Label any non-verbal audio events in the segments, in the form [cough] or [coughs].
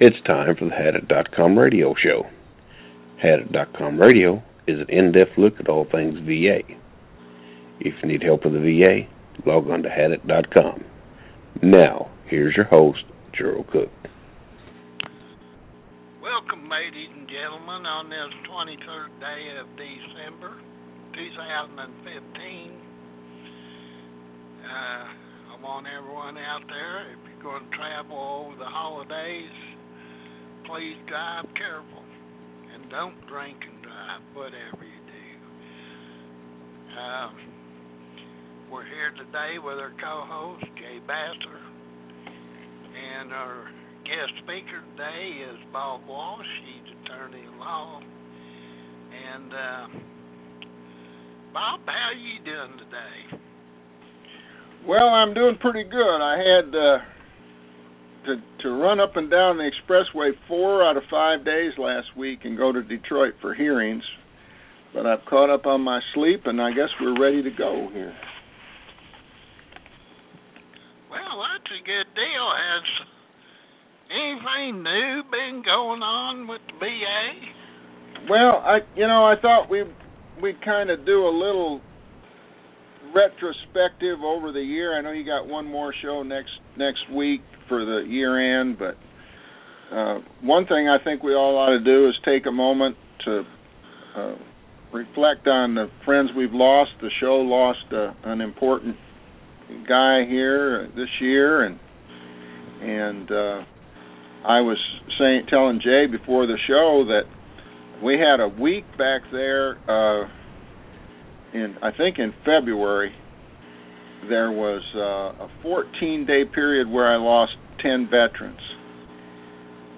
It's time for the Hadit.com radio show. Hadit.com radio is an in-depth look at all things VA. If you need help with the VA, log on to Hadit.com. Now, here's your host, Gerald Cook. Welcome, ladies and gentlemen, on this 23rd day of December 2015. Uh, I want everyone out there, if you're going to travel over the holidays, please drive careful and don't drink and drive, whatever you do. Um, we're here today with our co-host Jay Basser, and our guest speaker today is Bob Walsh. He's attorney in law. And uh, Bob, how are you doing today? Well, I'm doing pretty good. I had uh, to to run up and down the expressway four out of five days last week and go to Detroit for hearings, but I've caught up on my sleep and I guess we're ready to go here. Well, that's a good deal. Has anything new been going on with the VA? Well, I you know I thought we we'd kind of do a little retrospective over the year. I know you got one more show next next week for the year end, but uh, one thing I think we all ought to do is take a moment to uh, reflect on the friends we've lost. The show lost uh, an important guy here this year, and and uh, I was saying telling Jay before the show that we had a week back there uh, in I think in February there was uh, a 14 day period where I lost 10 veterans.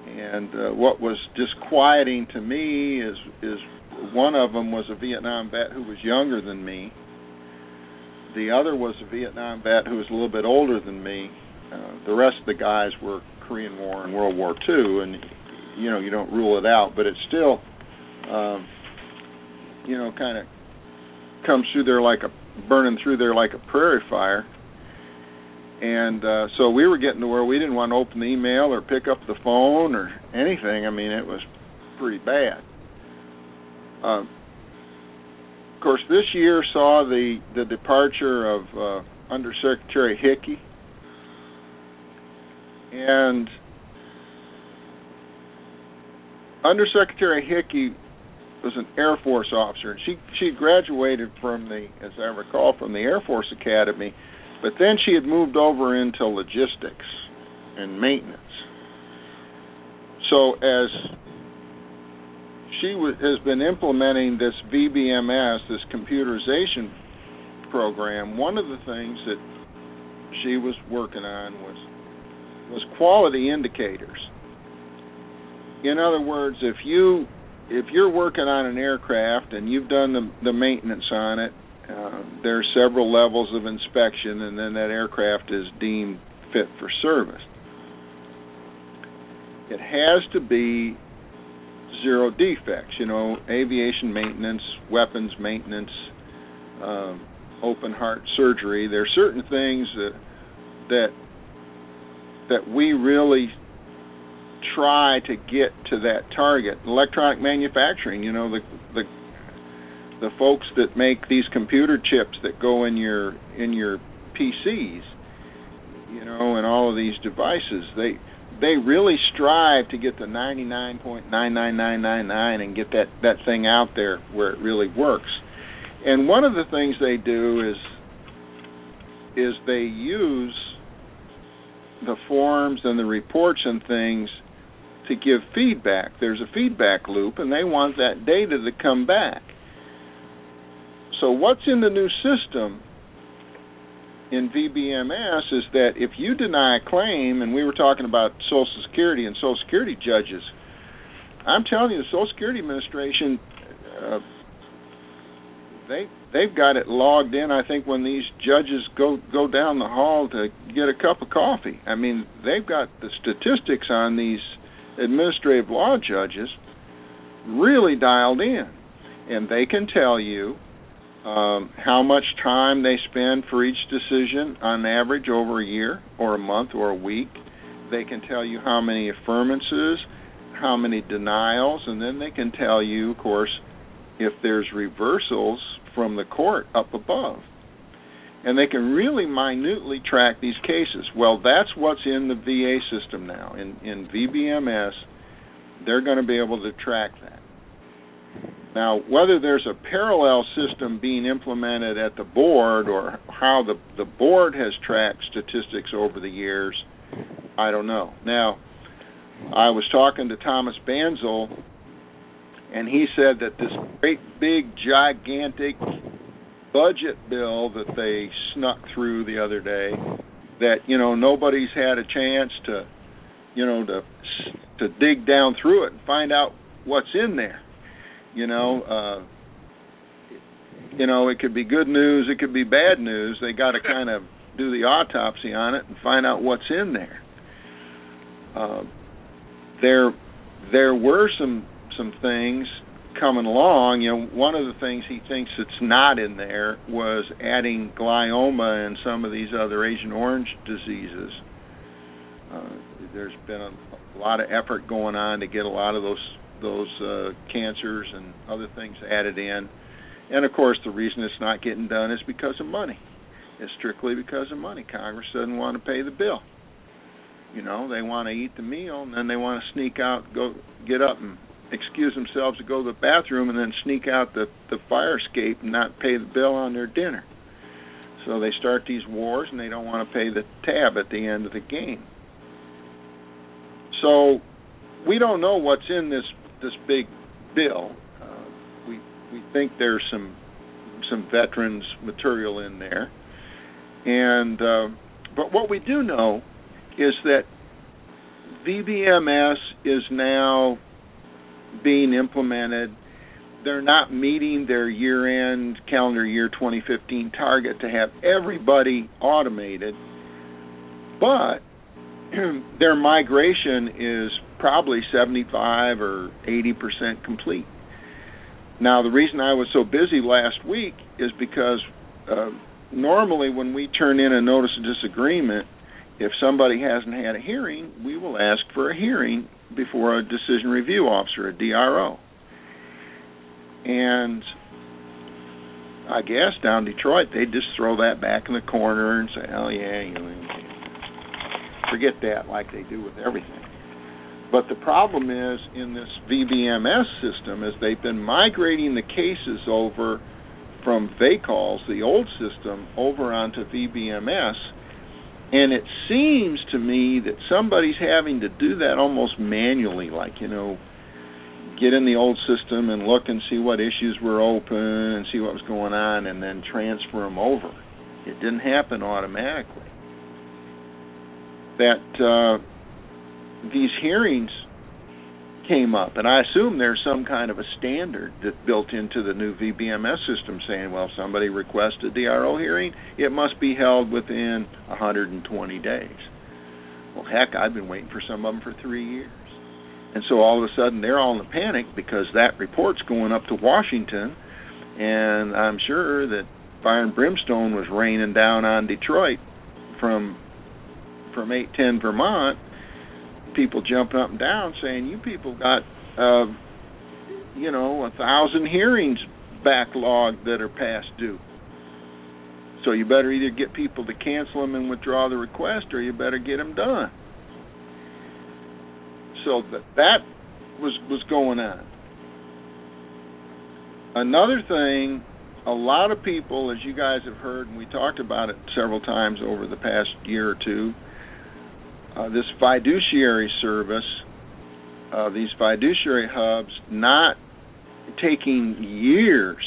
And uh, what was disquieting to me is is one of them was a Vietnam vet who was younger than me. The other was a Vietnam vet who was a little bit older than me. Uh, the rest of the guys were Korean War and World War II, and you know you don't rule it out, but it's still, um, you know, kind of comes through there like a burning through there like a prairie fire. And uh, so we were getting to where we didn't want to open the email or pick up the phone or anything. I mean, it was pretty bad. Uh, of course, this year saw the the departure of uh, Undersecretary Hickey, and Undersecretary Hickey was an Air Force officer. And she she graduated from the, as I recall, from the Air Force Academy, but then she had moved over into logistics and maintenance. So as she w- has been implementing this VBMS, this computerization program, one of the things that she was working on was was quality indicators. In other words, if you if you're working on an aircraft and you've done the, the maintenance on it, uh, there are several levels of inspection, and then that aircraft is deemed fit for service. It has to be zero defects. You know, aviation maintenance, weapons maintenance, um, open heart surgery. There are certain things that that that we really try to get to that target. Electronic manufacturing, you know, the the the folks that make these computer chips that go in your in your PCs, you know, and all of these devices, they they really strive to get the 99.99999 and get that that thing out there where it really works. And one of the things they do is is they use the forms and the reports and things to give feedback. There's a feedback loop, and they want that data to come back. So, what's in the new system in VBMS is that if you deny a claim, and we were talking about Social Security and Social Security judges, I'm telling you, the Social Security Administration, uh, they they've got it logged in. I think when these judges go go down the hall to get a cup of coffee, I mean they've got the statistics on these administrative law judges really dialed in, and they can tell you um, how much time they spend for each decision on average over a year or a month or a week. they can tell you how many affirmances, how many denials, and then they can tell you, of course, if there's reversals from the court up above. And they can really minutely track these cases. Well, that's what's in the VA system now. In in VBMS, they're going to be able to track that. Now, whether there's a parallel system being implemented at the board or how the the board has tracked statistics over the years, I don't know. Now, I was talking to Thomas Banzel, and he said that this great big gigantic budget bill that they snuck through the other day, that you know nobody's had a chance to, you know, to to dig down through it and find out what's in there you know, uh, you know, it could be good news, it could be bad news. They got to kind of do the autopsy on it and find out what's in there. Uh, there, there were some some things coming along. You know, one of the things he thinks that's not in there was adding glioma and some of these other Agent Orange diseases. Uh, there's been a, a lot of effort going on to get a lot of those those uh, cancers and other things added in. And of course, the reason it's not getting done is because of money. It's strictly because of money. Congress doesn't want to pay the bill. You know, they want to eat the meal and then they want to sneak out, go get up and excuse themselves to go to the bathroom and then sneak out the the fire escape and not pay the bill on their dinner. So they start these wars and they don't want to pay the tab at the end of the game. So we don't know what's in this this big bill. Uh, we we think there's some some veterans material in there, and uh, but what we do know is that VBMS is now being implemented. They're not meeting their year-end calendar year 2015 target to have everybody automated, but [clears throat] their migration is probably 75 or 80% complete. Now, the reason I was so busy last week is because uh, normally when we turn in a notice of disagreement, if somebody hasn't had a hearing, we will ask for a hearing before a decision review officer, a DRO. And I guess down Detroit, they just throw that back in the corner and say, "Oh yeah, you know, forget that," like they do with everything. But the problem is in this VBMS system is they've been migrating the cases over from VACOLS, the old system, over onto VBMS. And it seems to me that somebody's having to do that almost manually, like, you know, get in the old system and look and see what issues were open and see what was going on and then transfer them over. It didn't happen automatically. That uh, these hearings came up, and I assume there's some kind of a standard that built into the new VBMS system saying, well, if somebody requests a DRO hearing, it must be held within 120 days. Well, heck, I've been waiting for some of them for three years. And so all of a sudden they're all in a panic because that report's going up to Washington, and I'm sure that fire and brimstone was raining down on Detroit from from 810 Vermont people jumping up and down saying you people got uh you know a thousand hearings backlogged that are past due. So you better either get people to cancel them and withdraw the request or you better get them done. So that that was was going on. Another thing a lot of people as you guys have heard and we talked about it several times over the past year or two uh, this fiduciary service, uh, these fiduciary hubs, not taking years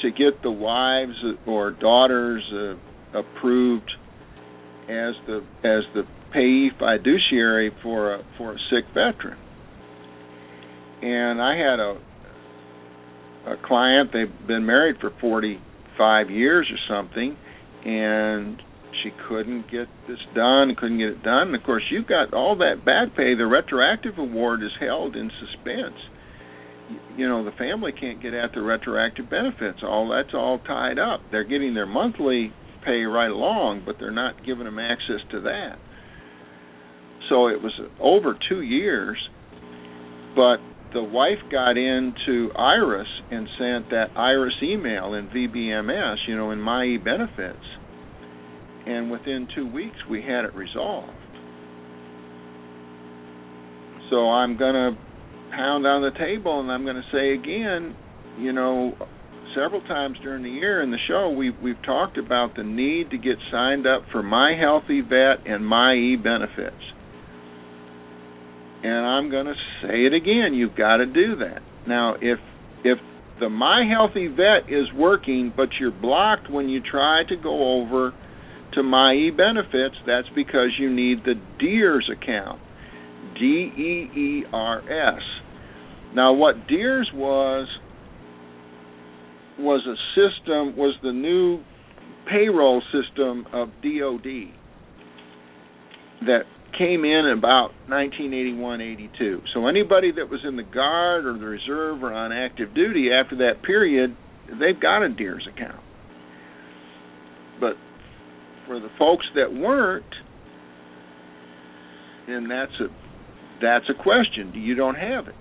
to get the wives or daughters uh, approved as the as the payee fiduciary for a for a sick veteran. And I had a a client they've been married for 45 years or something and she couldn't get this done, couldn't get it done. And of course, you've got all that back pay. The retroactive award is held in suspense. You know, the family can't get at the retroactive benefits. All that's all tied up. They're getting their monthly pay right along, but they're not giving them access to that. so it was over two years. But the wife got into Iris and sent that Iris email in VBMS, you know, in My Benefits, and within two weeks we had it resolved. So I'm going to pound on the table and I'm going to say again, you know, several times during the year in the show we've we've talked about the need to get signed up for My HealtheVet and My E benefits. And I'm going to say it again, you've got to do that. Now, if if the My HealtheVet is working but you're blocked when you try to go over to My E benefits, that's because you need the DEERS account. D E E R S. Now, what DEERS was was a system was the new payroll system of DoD that came in about 1981-82. So anybody that was in the guard or the reserve or on active duty after that period, they've got a DEERS account. But for the folks that weren't, and that's a that's a question. You don't have it.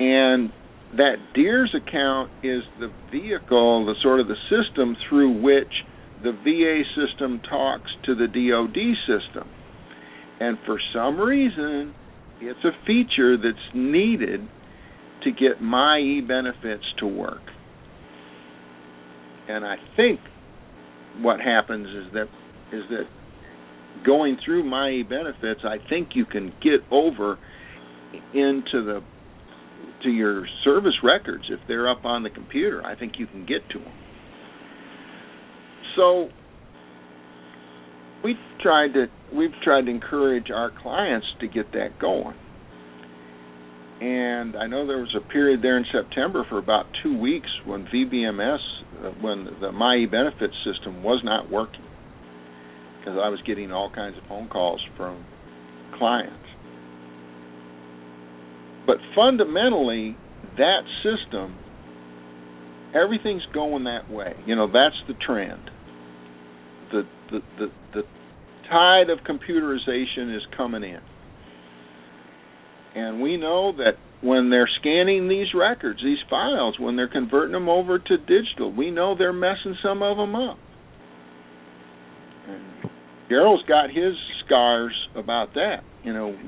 And that DEERS account is the vehicle, the sort of the system through which the VA system talks to the DoD system. And for some reason, it's a feature that's needed to get my e benefits to work. And I think what happens is that is that going through my benefits, I think you can get over into the to your service records if they're up on the computer. I think you can get to them. So we tried to we've tried to encourage our clients to get that going. And I know there was a period there in September for about two weeks when VBMS, uh, when the My Benefits system was not working, because I was getting all kinds of phone calls from clients. But fundamentally, that system, everything's going that way. You know, that's the trend. The the the, the tide of computerization is coming in. And we know that when they're scanning these records, these files, when they're converting them over to digital, we know they're messing some of them up. Daryl's got his scars about that. You know,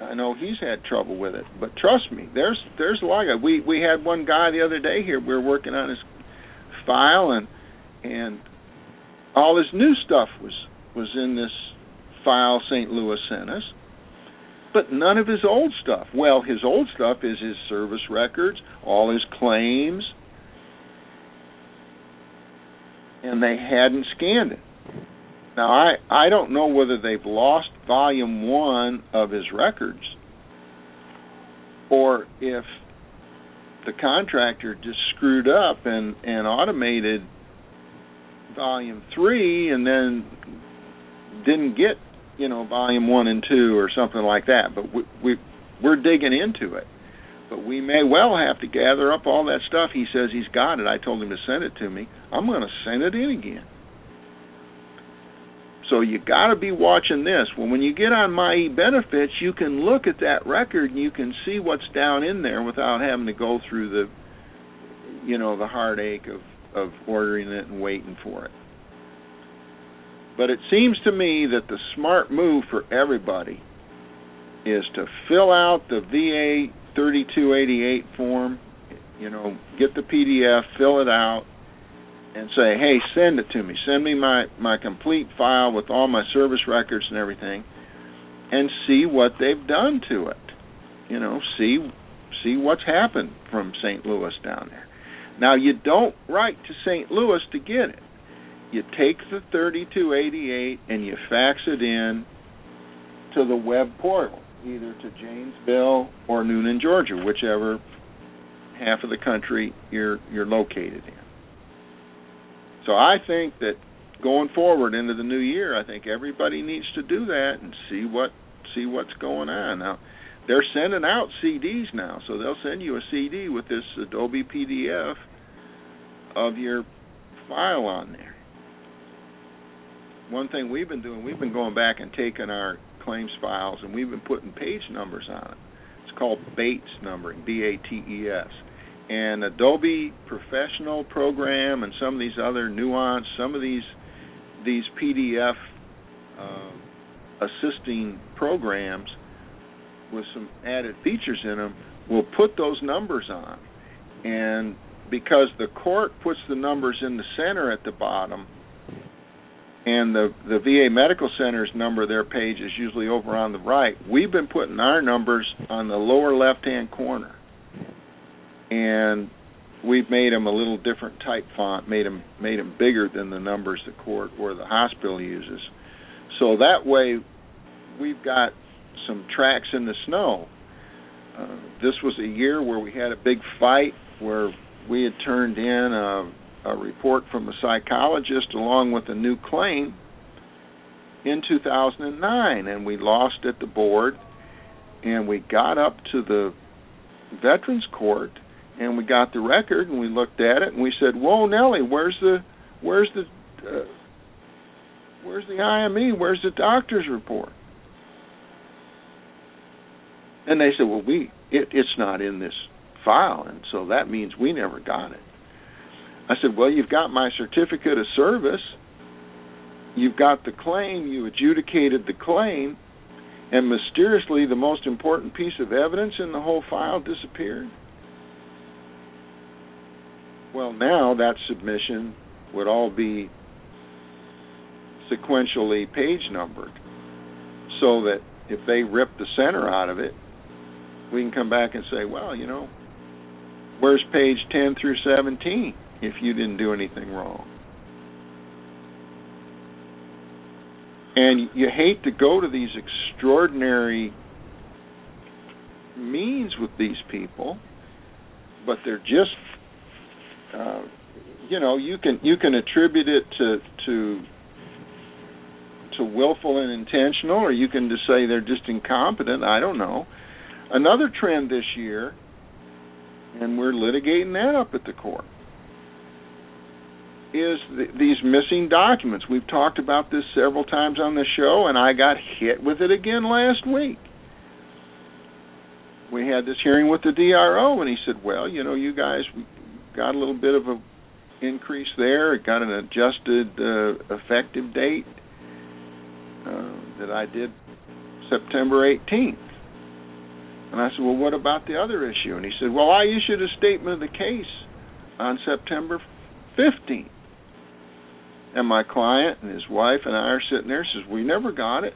I know he's had trouble with it, but trust me, there's there's a lot of we we had one guy the other day here. We were working on his file and and all his new stuff was was in this file St. Louis sent us, but none of his old stuff. Well, his old stuff is his service records, all his claims, and they hadn't scanned it. Now I I don't know whether they've lost volume 1 of his records or if the contractor just screwed up and and automated volume 3 and then didn't get, you know, volume 1 and 2 or something like that, but we we we're digging into it. But we may well have to gather up all that stuff. He says he's got it. I told him to send it to me. I'm going to send it in again. So you got to be watching this. Well, when you get on My Benefits, you can look at that record and you can see what's down in there without having to go through the, you know, the heartache of of ordering it and waiting for it. But it seems to me that the smart move for everybody is to fill out the VA 3288 form, you know, get the PDF, fill it out, and say, "Hey, send it to me. Send me my my complete file with all my service records and everything, and see what they've done to it. You know, see see what's happened from St. Louis down there. Now, you don't write to St. Louis to get it. You take the 3288 and you fax it in to the web portal, either to Janesville or Newnan, Georgia, whichever half of the country you're you're located in. So I think that going forward into the new year, I think everybody needs to do that and see what see what's going on. Now, they're sending out CDs now, so they'll send you a CD with this Adobe PDF of your file on there. One thing we've been doing, we've been going back and taking our claims files, and we've been putting page numbers on it. It's called Bates numbering, B-A-T-E-S. And Adobe Professional Program and some of these other nuance, some of these these PDF uh, assisting programs with some added features in them will put those numbers on. And because the court puts the numbers in the center at the bottom, and the the VA Medical Center's number their page is usually over on the right. We've been putting our numbers on the lower left-hand corner, and we've made them a little different type font, made them made them bigger than the numbers the court or the hospital uses. So that way, we've got some tracks in the snow. Uh, this was a year where we had a big fight where we had turned in a, a report from a psychologist along with a new claim in 2009, and we lost at the board, and we got up to the Veterans Court, and we got the record, and we looked at it, and we said, "Whoa, Nellie, where's the, where's the, uh, where's the IME? Where's the doctor's report?" And they said, "Well, we, it, it's not in this file, and so that means we never got it. I said, Well, you've got my certificate of service, you've got the claim, you adjudicated the claim, and mysteriously the most important piece of evidence in the whole file disappeared. Well, now that submission would all be sequentially page numbered so that if they rip the center out of it, we can come back and say, well, you know, where's page 10 through 17 if you didn't do anything wrong? And you hate to go to these extraordinary means with these people, but they're just, uh, you know, you can you can attribute it to to to willful and intentional, or you can just say they're just incompetent. I don't know. Another trend this year and we're litigating that up at the court. Is the, these missing documents? We've talked about this several times on the show, and I got hit with it again last week. We had this hearing with the DRO, and he said, "Well, you know, you guys got a little bit of a increase there. It got an adjusted uh, effective date uh, that I did September 18th." And I said, Well, what about the other issue? And he said, Well, I issued a statement of the case on September 15th. And my client and his wife and I are sitting there says, We never got it.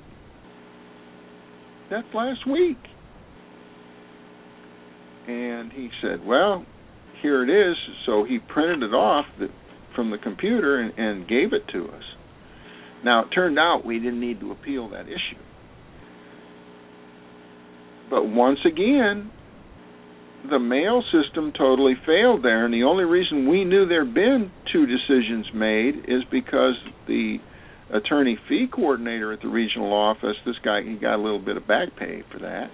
That's last week. And he said, Well, here it is. So he printed it off the, from the computer and, and gave it to us. Now, it turned out we didn't need to appeal that issue. But once again, the mail system totally failed there, and the only reason we knew there'd been two decisions made is because the attorney fee coordinator at the regional office, this guy, he got a little bit of back pay for that,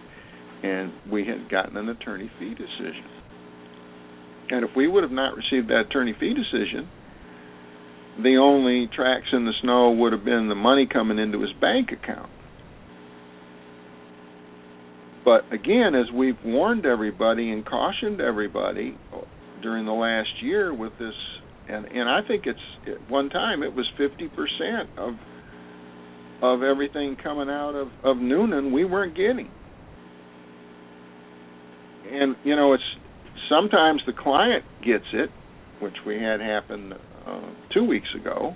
and we had gotten an attorney fee decision. And if we would have not received that attorney fee decision, the only tracks in the snow would have been the money coming into his bank account. But again, as we've warned everybody and cautioned everybody during the last year with this, and and I think it's at one time it was fifty percent of of everything coming out of of Newnan we weren't getting. And you know, it's sometimes the client gets it, which we had happen uh, two weeks ago.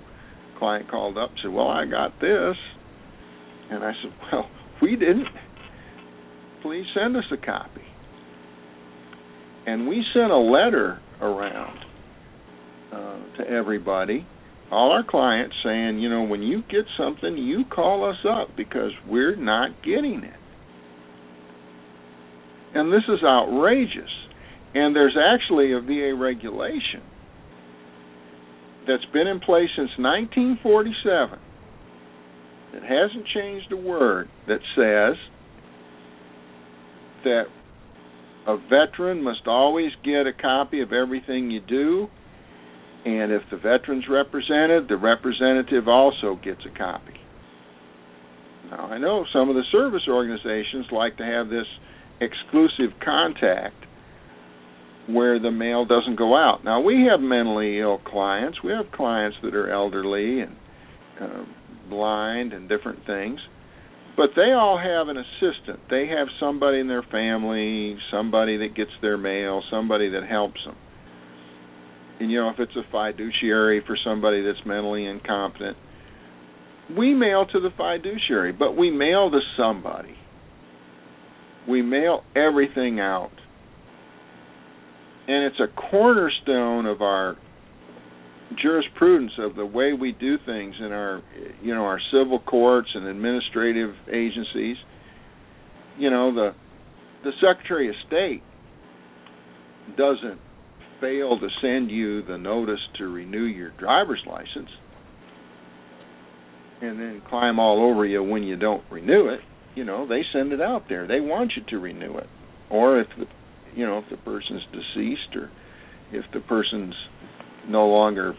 Client called up said, "Well, I got this," and I said, [laughs] "Well, we didn't." please send us a copy. And we sent a letter around uh, to everybody, all our clients, saying, you know, when you get something, you call us up because we're not getting it. And this is outrageous. And there's actually a VA regulation that's been in place since 1947 that hasn't changed a word that says that a veteran must always get a copy of everything you do, and if the veteran's represented, the representative also gets a copy. Now, I know some of the service organizations like to have this exclusive contact where the mail doesn't go out. Now, we have mentally ill clients. We have clients that are elderly and uh, blind and different things. But they all have an assistant. They have somebody in their family, somebody that gets their mail, somebody that helps them. And you know, if it's a fiduciary for somebody that's mentally incompetent, we mail to the fiduciary, but we mail to somebody. We mail everything out. And it's a cornerstone of our jurisprudence of the way we do things in our you know our civil courts and administrative agencies. You know the the secretary of state doesn't fail to send you the notice to renew your driver's license and then climb all over you when you don't renew it. You know they send it out there. They want you to renew it. Or if the you know if the person's deceased or if the person's no longer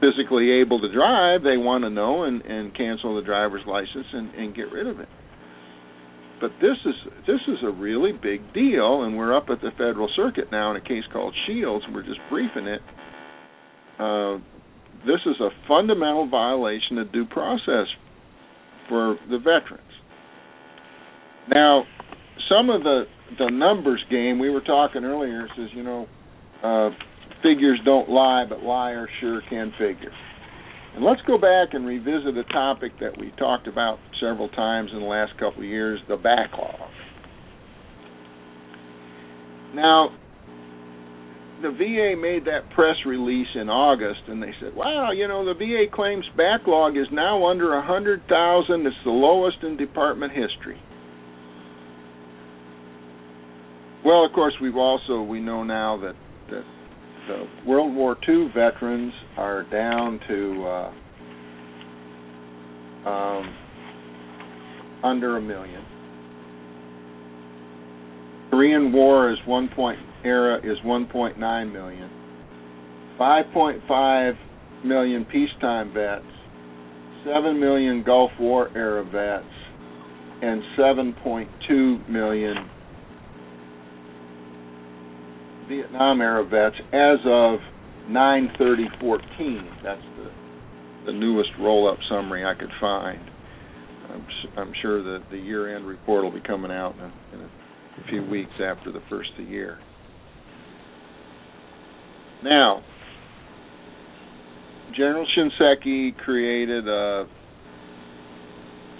physically able to drive, they want to know and, and cancel the driver's license and, and get rid of it. But this is this is a really big deal, and we're up at the federal circuit now in a case called Shields. We're just briefing it. Uh, this is a fundamental violation of due process for the veterans. Now, some of the the numbers game we were talking earlier says you know uh, figures don't lie, but liars sure can figure. And let's go back and revisit a topic that we talked about several times in the last couple of years the backlog. Now, the VA made that press release in August, and they said, "Wow, you know, the VA claims backlog is now under a hundred thousand. It's the lowest in department history." Well, of course, we've also we know now that that the World War II veterans are down to uh, um, under a million. Korean War is one point era is 1.9 million. 5.5 million peacetime vets, 7 million Gulf War era vets, and 7.2 million Vietnam era vets as of 9/30/14. That's the the newest roll-up summary I could find. I'm, I'm sure that the year-end report will be coming out in a, in a few weeks after the first of the year. Now, General Shinseki created a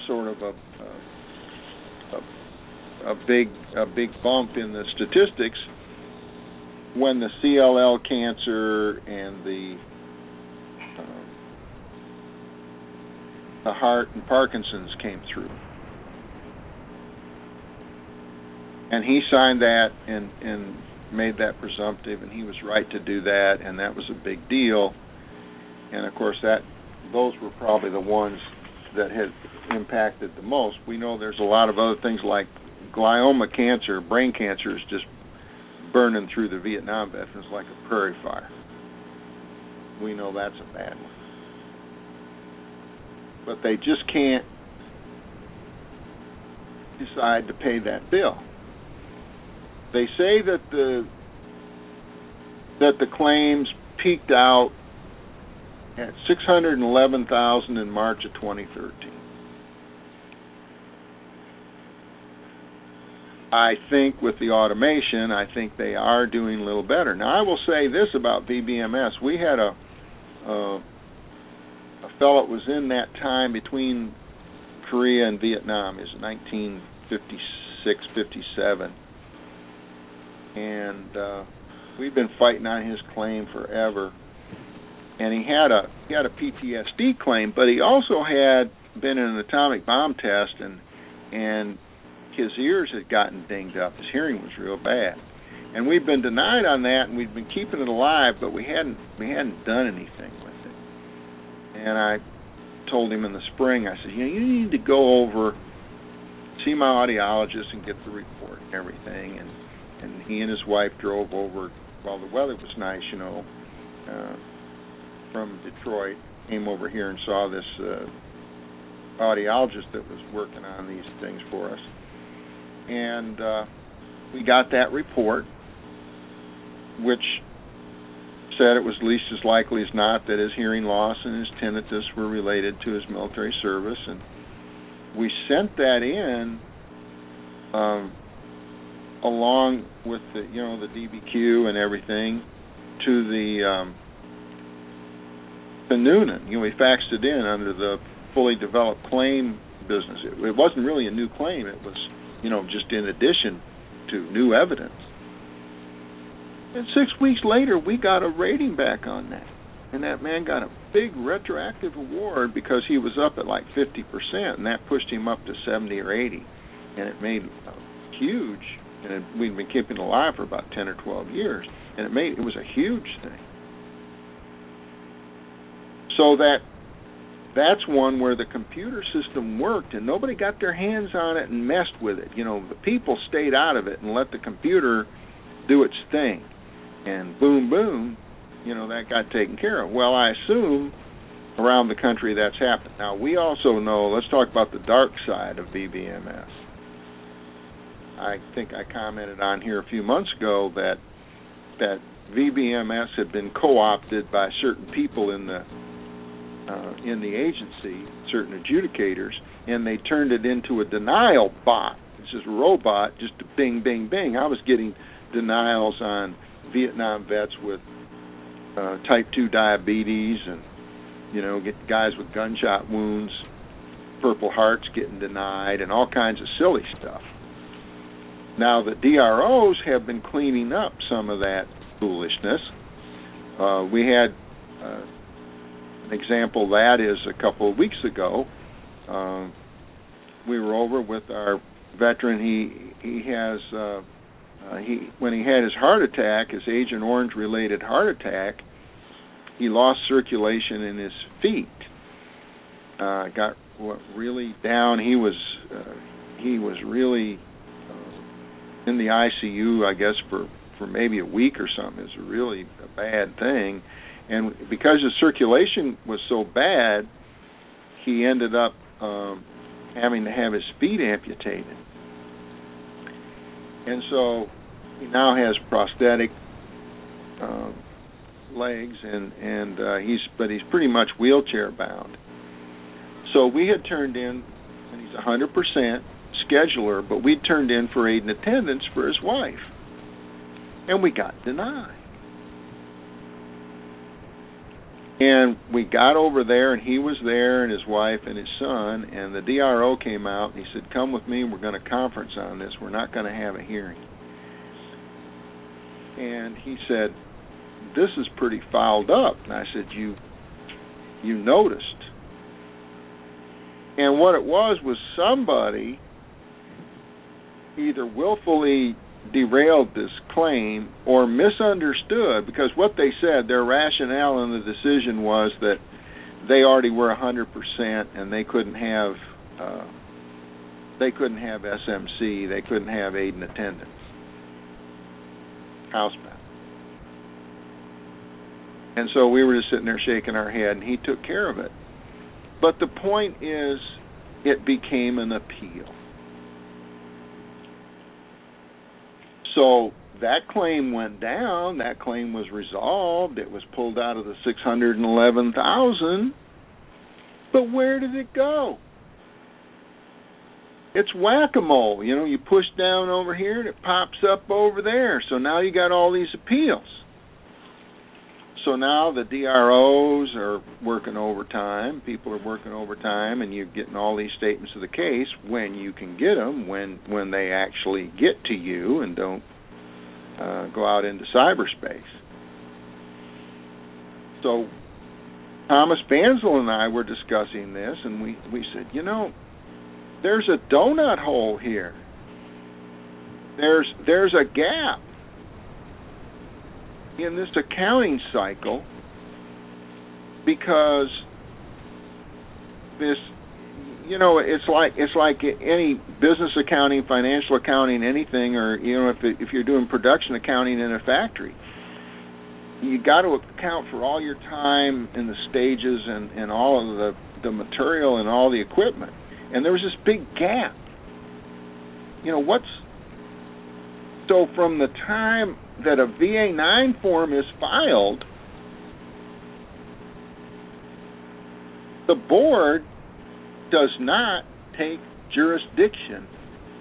sort of a, a, a big a big bump in the statistics when the CLL cancer and the um, the heart and Parkinson's came through. And he signed that and and made that presumptive and he was right to do that and that was a big deal. And of course that those were probably the ones that had impacted the most. We know there's a lot of other things like glioma cancer, brain cancer is just burning through the Vietnam veterans like a prairie fire. We know that's a bad one. But they just can't decide to pay that bill. They say that the that the claims peaked out at 611,000 in March of 2013. I think with the automation, I think they are doing a little better. Now, I will say this about VBMS: we had a uh, a fellow that was in that time between Korea and Vietnam is 1956, 57, and uh, we've been fighting on his claim forever. And he had a he had a PTSD claim, but he also had been in an atomic bomb test and and his ears had gotten dinged up. His hearing was real bad, and we've been denied on that, and we've been keeping it alive, but we hadn't we hadn't done anything with it. And I told him in the spring, I said, you know, you need to go over, see my audiologist, and get the report and everything. And and he and his wife drove over while the weather was nice, you know, uh, from Detroit, came over here and saw this uh, audiologist that was working on these things for us, and uh, we got that report, which said it was least as likely as not that his hearing loss and his tinnitus were related to his military service, and we sent that in um, along with the you know the DBQ and everything to the um, the Newnan. You know, we faxed it in under the fully developed claim business. It, it wasn't really a new claim. It was you know just in addition to new evidence. And six weeks later, we got a rating back on that. And that man got a big retroactive award because he was up at like 50%, and that pushed him up to 70 or 80. And it made a huge, and we'd been keeping it alive for about 10 or 12 years. And it made, it was a huge thing. So that that's one where the computer system worked and nobody got their hands on it and messed with it. You know, the people stayed out of it and let the computer do its thing. And boom, boom, you know, that got taken care of. Well, I assume around the country that's happened. Now, we also know, let's talk about the dark side of VBMS. I think I commented on here a few months ago that that VBMS had been co-opted by certain people in the uh, in the agency, certain adjudicators, and they turned it into a denial bot. It's just a robot, just bing, bing, bing. I was getting denials on Vietnam vets with uh, type 2 diabetes and you know get guys with gunshot wounds purple hearts getting denied and all kinds of silly stuff now the DROs have been cleaning up some of that foolishness uh, we had uh, an example of that is a couple of weeks ago uh, we were over with our veteran he he has uh, uh, he when he had his heart attack, his Agent Orange related heart attack, he lost circulation in his feet. Uh, got really down. He was uh, he was really uh, in the ICU, I guess for for maybe a week or something. It's really a bad thing, and because his circulation was so bad, he ended up um, having to have his feet amputated and so he now has prosthetic uh, legs, and and uh, he's but he's pretty much wheelchair bound. So we had turned in, and he's a hundred percent schedular, but we turned in for aid and attendance for his wife, and we got denied. And we got over there, and he was there, and his wife and his son, and the DRO came out, and he said, "Come with me. We're going to conference on this. We're not going to have a hearing." And he said, "This is pretty fouled up." And I said, "You, you noticed?" And what it was was somebody either willfully derailed this claim or misunderstood because what they said, their rationale in the decision was that they already were 100% and they couldn't have uh, they couldn't have SMC, they couldn't have aid and attendance. Housebound. And so we were just sitting there shaking our head and he took care of it. But the point is it became an appeal So that claim went down. That claim was resolved. It was pulled out of the six hundred and eleven thousand. But where did it go? It's whack-a-mole. You know, you push down over here and it pops up over there. So now you got all these appeals. So now the DROs are working overtime. People are working overtime, and you're getting all these statements of the case when you can get them, when when they actually get to you and don't uh, go out into cyberspace. So Thomas Banzel and I were discussing this, and we we said, you know, there's a donut hole here. There's there's a gap in this accounting cycle because this you know it's like it's like any business accounting financial accounting anything or you know if it, if you're doing production accounting in a factory you got to account for all your time in the stages and and all of the the material and all the equipment, and there was this big gap. You know what's so from the time that a VA nine form is filed, the board does not take jurisdiction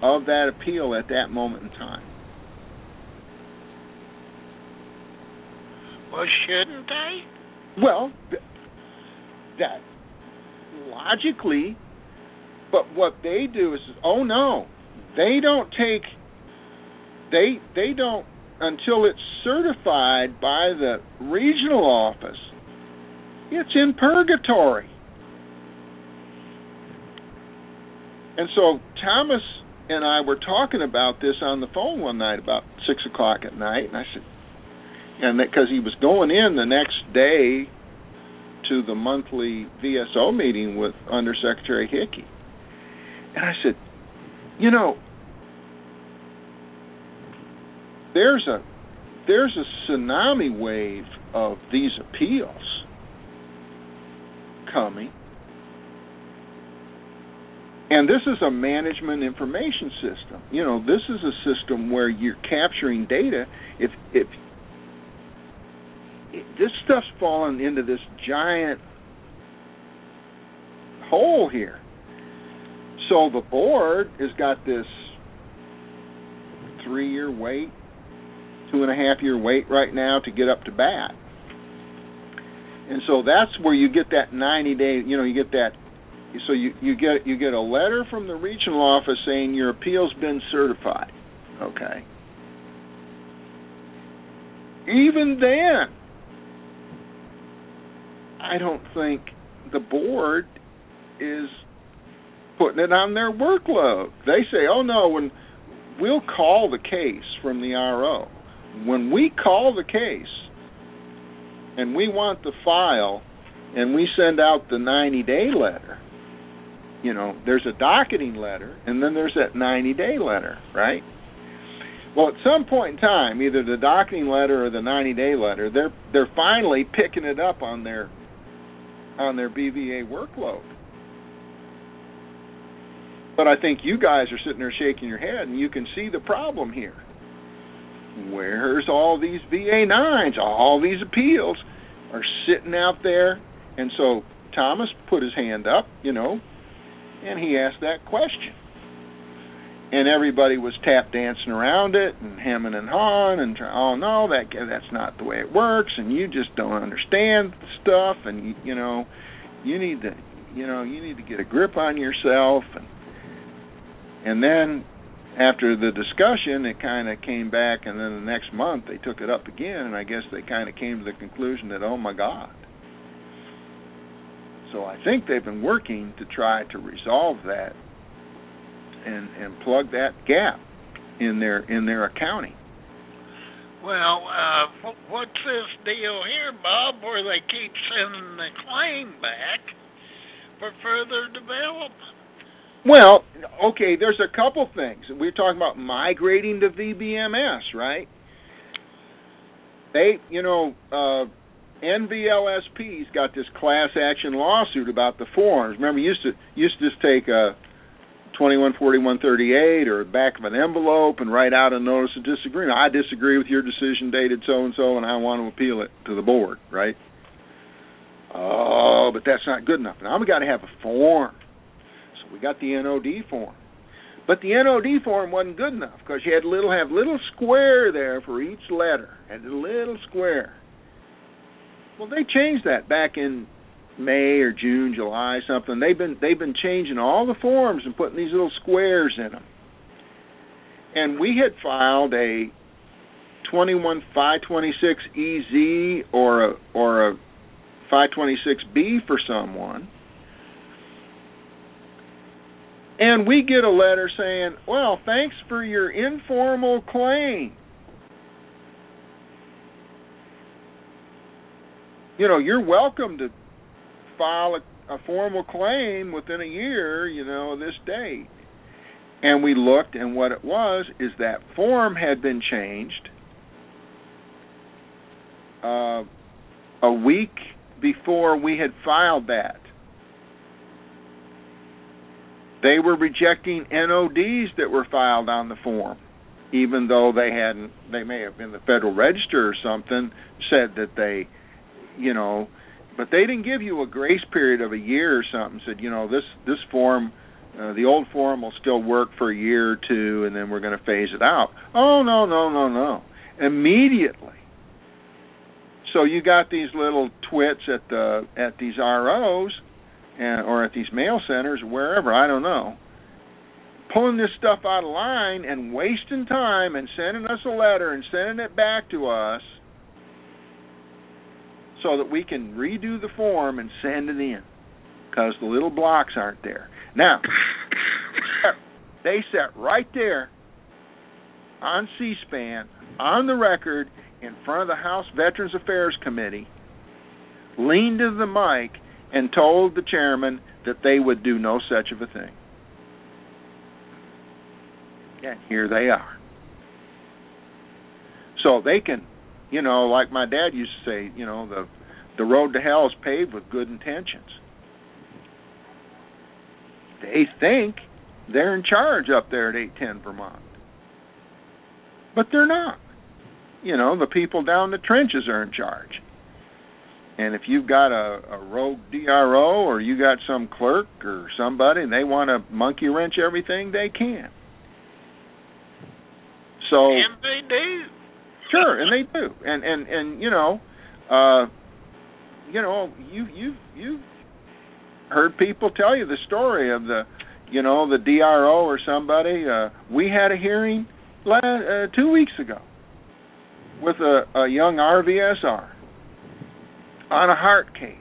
of that appeal at that moment in time. Well, shouldn't they? Well, th- that logically, but what they do is, oh no, they don't take, they they don't until it's certified by the regional office. It's in purgatory. And so Thomas and I were talking about this on the phone one night about six o'clock at night, and I said, and because he was going in the next day to the monthly VSO meeting with Undersecretary Hickey, and I said, you know, there's a there's a tsunami wave of these appeals coming and this is a management information system. You know, this is a system where you're capturing data. If if, this stuff's fallen into this giant hole here, so the board has got this three-year wait, two and a half year wait right now to get up to bat. And so that's where you get that 90 day, you know, you get that so you you get you get a letter from the regional office saying your appeal's been certified. Okay. Even then, I don't think the board is putting it on their workload. They say, "Oh no, when we'll call the case from the RO. When we call the case and we want the file and we send out the 90-day letter, you know, there's a docketing letter and then there's that 90 day letter, right? Well, at some point in time, either the docketing letter or the 90 day letter, they're they're finally picking it up on their on their BVA workload. But I think you guys are sitting there shaking your head and you can see the problem here. Where's all these VA nines? All these appeals are sitting out there and so Thomas put his hand up, you know, and he asked that question. And everybody was tap dancing around it and hemming and hawing and trying, oh no, that that's not the way it works, and you just don't understand stuff, and you, you know, you need to, you know, you need to get a grip on yourself, and and then after the discussion, it kind of came back, and then the next month they took it up again, and I guess they kind of came to the conclusion that, oh my God, so I think they've been working to try to resolve that and and plug that gap in their in their accounting. Well, uh, what's this deal here, Bob, where they keep sending the claim back for further development? Well, okay, there's a couple things. We are talking about migrating to VBMS, right? They, you know, uh, NVLSP's got this class action lawsuit about the forms. Remember, you used to used to just take a 214138 or back of an envelope and write out a notice of disagreement. I disagree with your decision dated so and so, and I want to appeal it to the board. Right? Oh, but that's not good enough. Now we got to have a form. We got the NOD form. But the NOD form wasn't good enough because you had little have little square there for each letter. Had a little square. Well, they changed that back in May or June, July, something. They've been they've been changing all the forms and putting these little squares in them. And we had filed a 21526 EZ or a or a 526B for someone. And we get a letter saying, "Well, thanks for your informal claim." you know, you're welcome to file a, a formal claim within a year, you know, this date. And we looked, and what it was is that form had been changed uh, a week before we had filed that. They were rejecting NODs that were filed on the form, even though they hadn't. They may have been the Federal Register or something said that they, you know, but they didn't give you a grace period of a year or something. Said you know this this form. Uh, the old form will still work for a year or two, and then we're going to phase it out. Oh no, no, no, no! Immediately, so you got these little twits at the at these ROs and, or at these mail centers wherever, I don't know, pulling this stuff out of line and wasting time and sending us a letter and sending it back to us so that we can redo the form and send it in because the little blocks aren't there. Now, [coughs] they sat right there on C SPAN, on the record, in front of the House Veterans Affairs Committee, leaned to the mic, and told the chairman that they would do no such of a thing. And here they are. So they can, you know, like my dad used to say, you know, the the road to hell is paved with good intentions. They think they're in charge up there at 810 Vermont. But they're not. You know, the people down the trenches are in charge. And if you've got a, a rogue DRO or you got some clerk or somebody and they want to monkey wrench everything, they can. So And they do. Sure, and they do. And and and you know, uh you know, you you you've heard people tell you the story of the you know, the DRO or somebody. Uh we had a hearing last, uh, 2 weeks ago with a, a young RVSR on a heart case.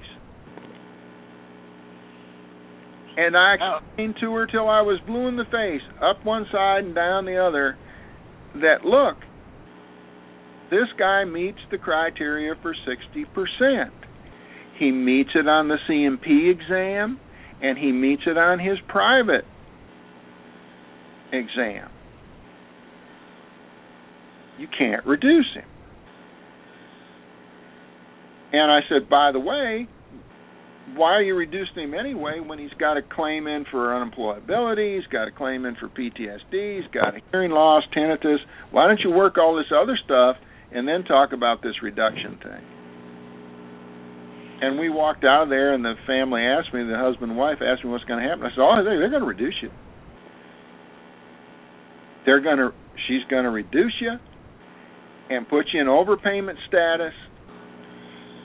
And I explained to her till I was blue in the face, up one side and down the other, that look, this guy meets the criteria for 60%. He meets it on the C&P exam, and he meets it on his private exam. You can't reduce him. And I said, by the way, why are you reducing him anyway when he's got a claim in for unemployability, he's got a claim in for PTSD, he's got a hearing loss, tinnitus. Why don't you work all this other stuff and then talk about this reduction thing? And we walked out of there, and the family asked me, the husband and wife asked me what's going to happen. I said, oh, they're going to reduce you. They're going to, she's going to reduce you and put you in overpayment status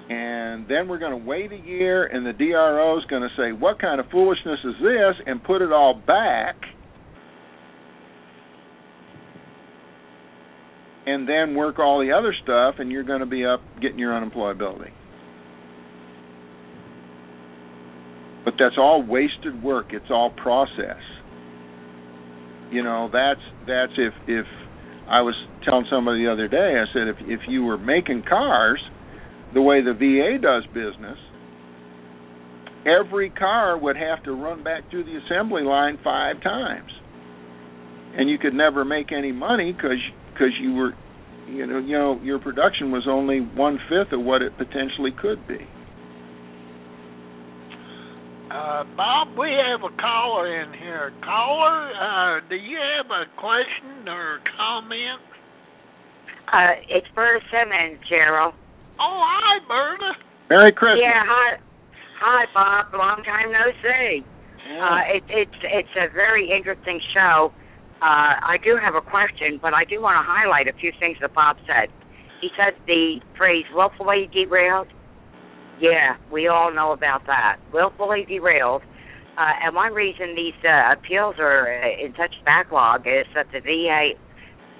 and then we're going to wait a year, and the DRO is going to say, "What kind of foolishness is this?" and put it all back, and then work all the other stuff, and you're going to be up getting your unemployability. But that's all wasted work. It's all process. You know, that's that's if if I was telling somebody the other day, I said if if you were making cars the way the VA does business, every car would have to run back through the assembly line five times, and you could never make any money because because you were, you know, you know, your production was only one fifth of what it potentially could be. Uh, Bob, we have a caller in here. Caller, uh, do you have a question or comment? Uh, it's Berta Simmons, Gerald. Oh, hi, Berta. Merry Christmas. Yeah, hi, hi, Bob. Long time no see. Yeah. Uh, it, it's it's a very interesting show. Uh, I do have a question, but I do want to highlight a few things that Bob said. He said the phrase "willfully derailed." Yeah, we all know about that. Willfully derailed. Uh, and one reason these uh, appeals are uh, in such backlog is that the VA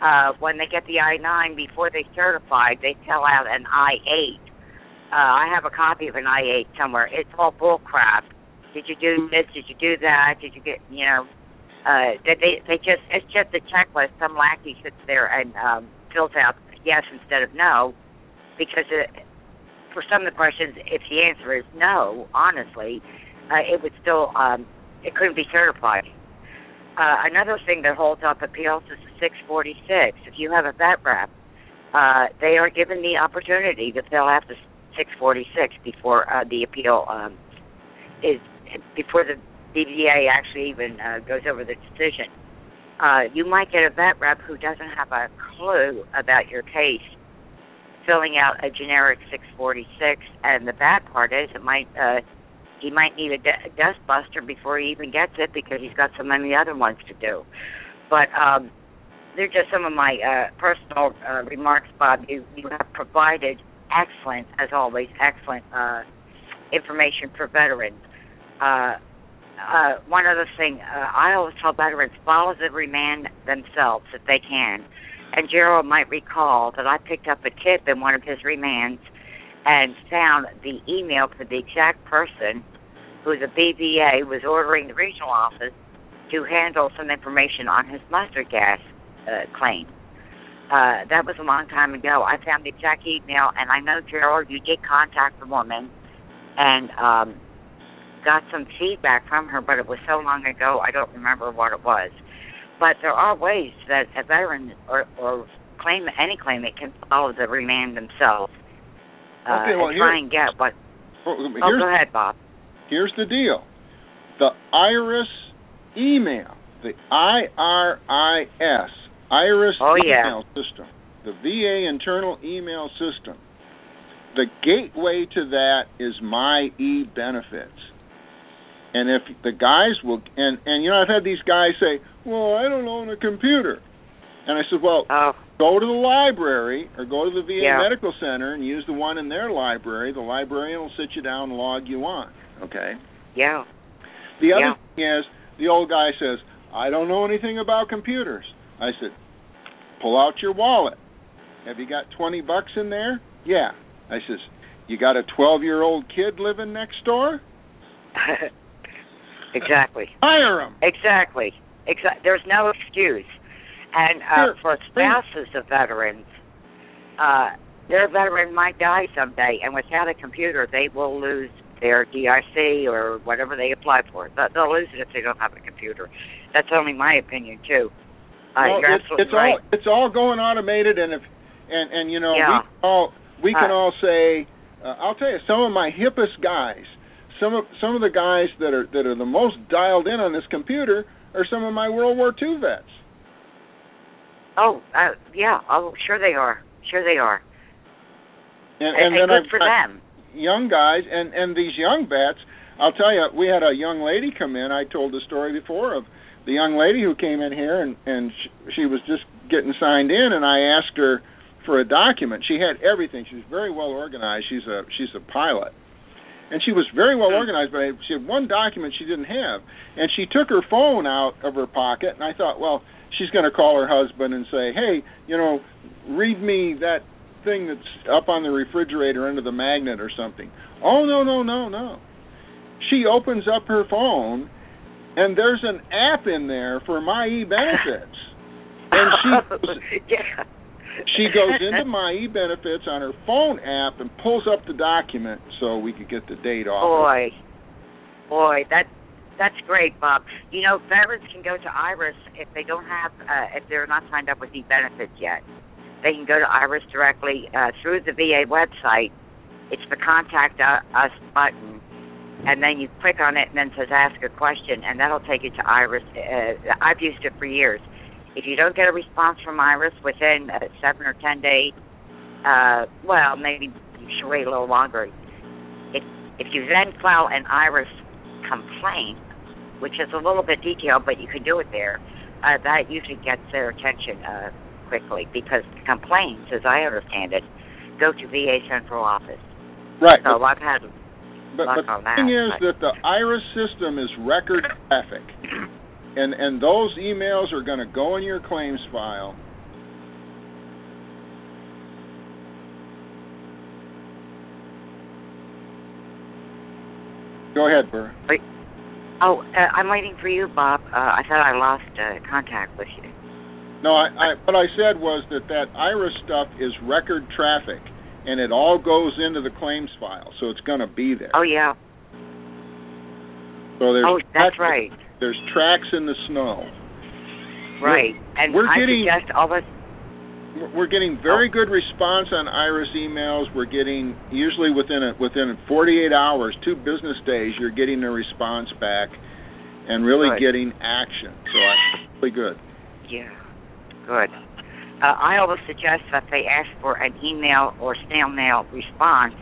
uh, when they get the I-9 before they certify, they fill out an I-8. Uh, I have a copy of an I-8 somewhere. It's all bull crap. Did you do this? Did you do that? Did you get, you know, uh, they, they, they just, it's just a checklist. Some lackey sits there and um, fills out yes instead of no because it, for some of the questions, if the answer is no, honestly, uh, it would still, um, it couldn't be certified. Uh, another thing that holds up appeals is the 646. If you have a vet rep, uh, they are given the opportunity to fill out the 646 before uh, the appeal um, is before the BVA actually even uh, goes over the decision. Uh, you might get a vet rep who doesn't have a clue about your case filling out a generic 646, and the bad part is it might uh, he might need a de- dust buster before he even gets it because he's got so many other ones to do. But um, they're just some of my uh, personal uh, remarks, Bob. You you have provided excellent, as always, excellent uh, information for veterans. Uh, uh, one other thing, uh, I always tell veterans follow the remand themselves if they can. And Gerald might recall that I picked up a tip in one of his remands and found the email for the exact person who the BVA was ordering the regional office to handle some information on his mustard gas uh, claim. Uh, that was a long time ago. I found the exact email, and I know Gerald, you did contact the woman, and um, got some feedback from her, but it was so long ago I don't remember what it was. But there are ways that a veteran or, or claim any claimant can follow the remand themselves. Uh, Okay, well, and try and get what. [laughs] Well, Oh, go ahead, Bob. here's the deal. The IRIS email, the IRIS, IRIS Oh, yeah. email system, the VA internal email system. The gateway to that is My E Benefits. And if the guys will, and and you know, I've had these guys say, "Well, I don't own a computer," and I said, "Well, Oh, go to the library or go to the VA Yeah. Medical Center and use the one in their library. The librarian will sit you down and log you on. Okay. yeah. The other Yeah. thing is, the old guy says, "I don't know anything about computers." I said, "Pull out your wallet. Have you got twenty bucks in there?" Yeah. I says, "You got a twelve-year-old kid living next door? [laughs] exactly. Hire him." Exactly. Exa- there's no excuse. And uh, Sure. for spouses of veterans, uh, their veteran might die someday, and without a computer, they will lose their DIC or whatever they apply for. They'll lose it if they don't have a computer. That's only my opinion too. Uh, Well, you're it's, it's right. all it's all going automated, and if and and you know Yeah. we can all we can Uh, all say, uh, I'll tell you, some of my hippest guys, some of some of the guys that are that are the most dialed in on this computer are some of my World War II vets. Oh, uh, yeah. Oh, sure they are. Sure they are. And, And, and then good I've for them. young guys, and and these young vets. I'll tell you, we had a young lady come in. I told the story before of the young lady who came in here, and and she, she was just getting signed in, and I asked her for a document. She had everything. She was very well organized. She's a she's a pilot, and she was very well organized. But I, she had one document she didn't have, and she took her phone out of her pocket. And I thought, well, she's going to call her husband and say, hey, you know, read me that thing that's up on the refrigerator under the magnet or something. Oh no no no no. She opens up her phone, and there's an app in there for my e benefits, and she [laughs] yeah. she goes into [laughs] my e benefits on her phone app and pulls up the document so we could get the date off. Boy, boy, that that's great, Bob. You know, veterans can go to Iris if they don't have, uh, if they're not signed up with the benefits yet. They can go to Iris directly uh, through the VA website. It's the contact uh, us button, and then you click on it, and then it says ask a question, and that'll take you to Iris. Uh, I've used it for years. If you don't get a response from Iris within uh, seven or ten days, uh, well, maybe you should wait a little longer. If if you then file an Iris complaint, which is a little bit detailed, but you can do it there, uh, that usually gets their attention uh, quickly because complaints, as I understand it, go to VA central office. Right. So I've had But, luck but on the thing is but- that the IRIS system is record traffic, [clears throat] and and those emails are going to go in your claims file. Go ahead, Burr. Oh, uh, I'm waiting for you, Bob. Uh, I thought I lost uh, contact with you. No, I, I what I said was that that IRIS stuff is record traffic, and it all goes into the claims file, so it's going to be there. Oh yeah. So there's Oh, that's tracks- right. There's tracks in the snow. Right. And we're I getting- suggest all this. We're- We're getting very good response on Iris emails. We're getting usually within a, within 48 hours, two business days, you're getting a response back, and really Good. getting action. So I really good. Yeah, good. Uh, I always suggest that they ask for an email or snail mail response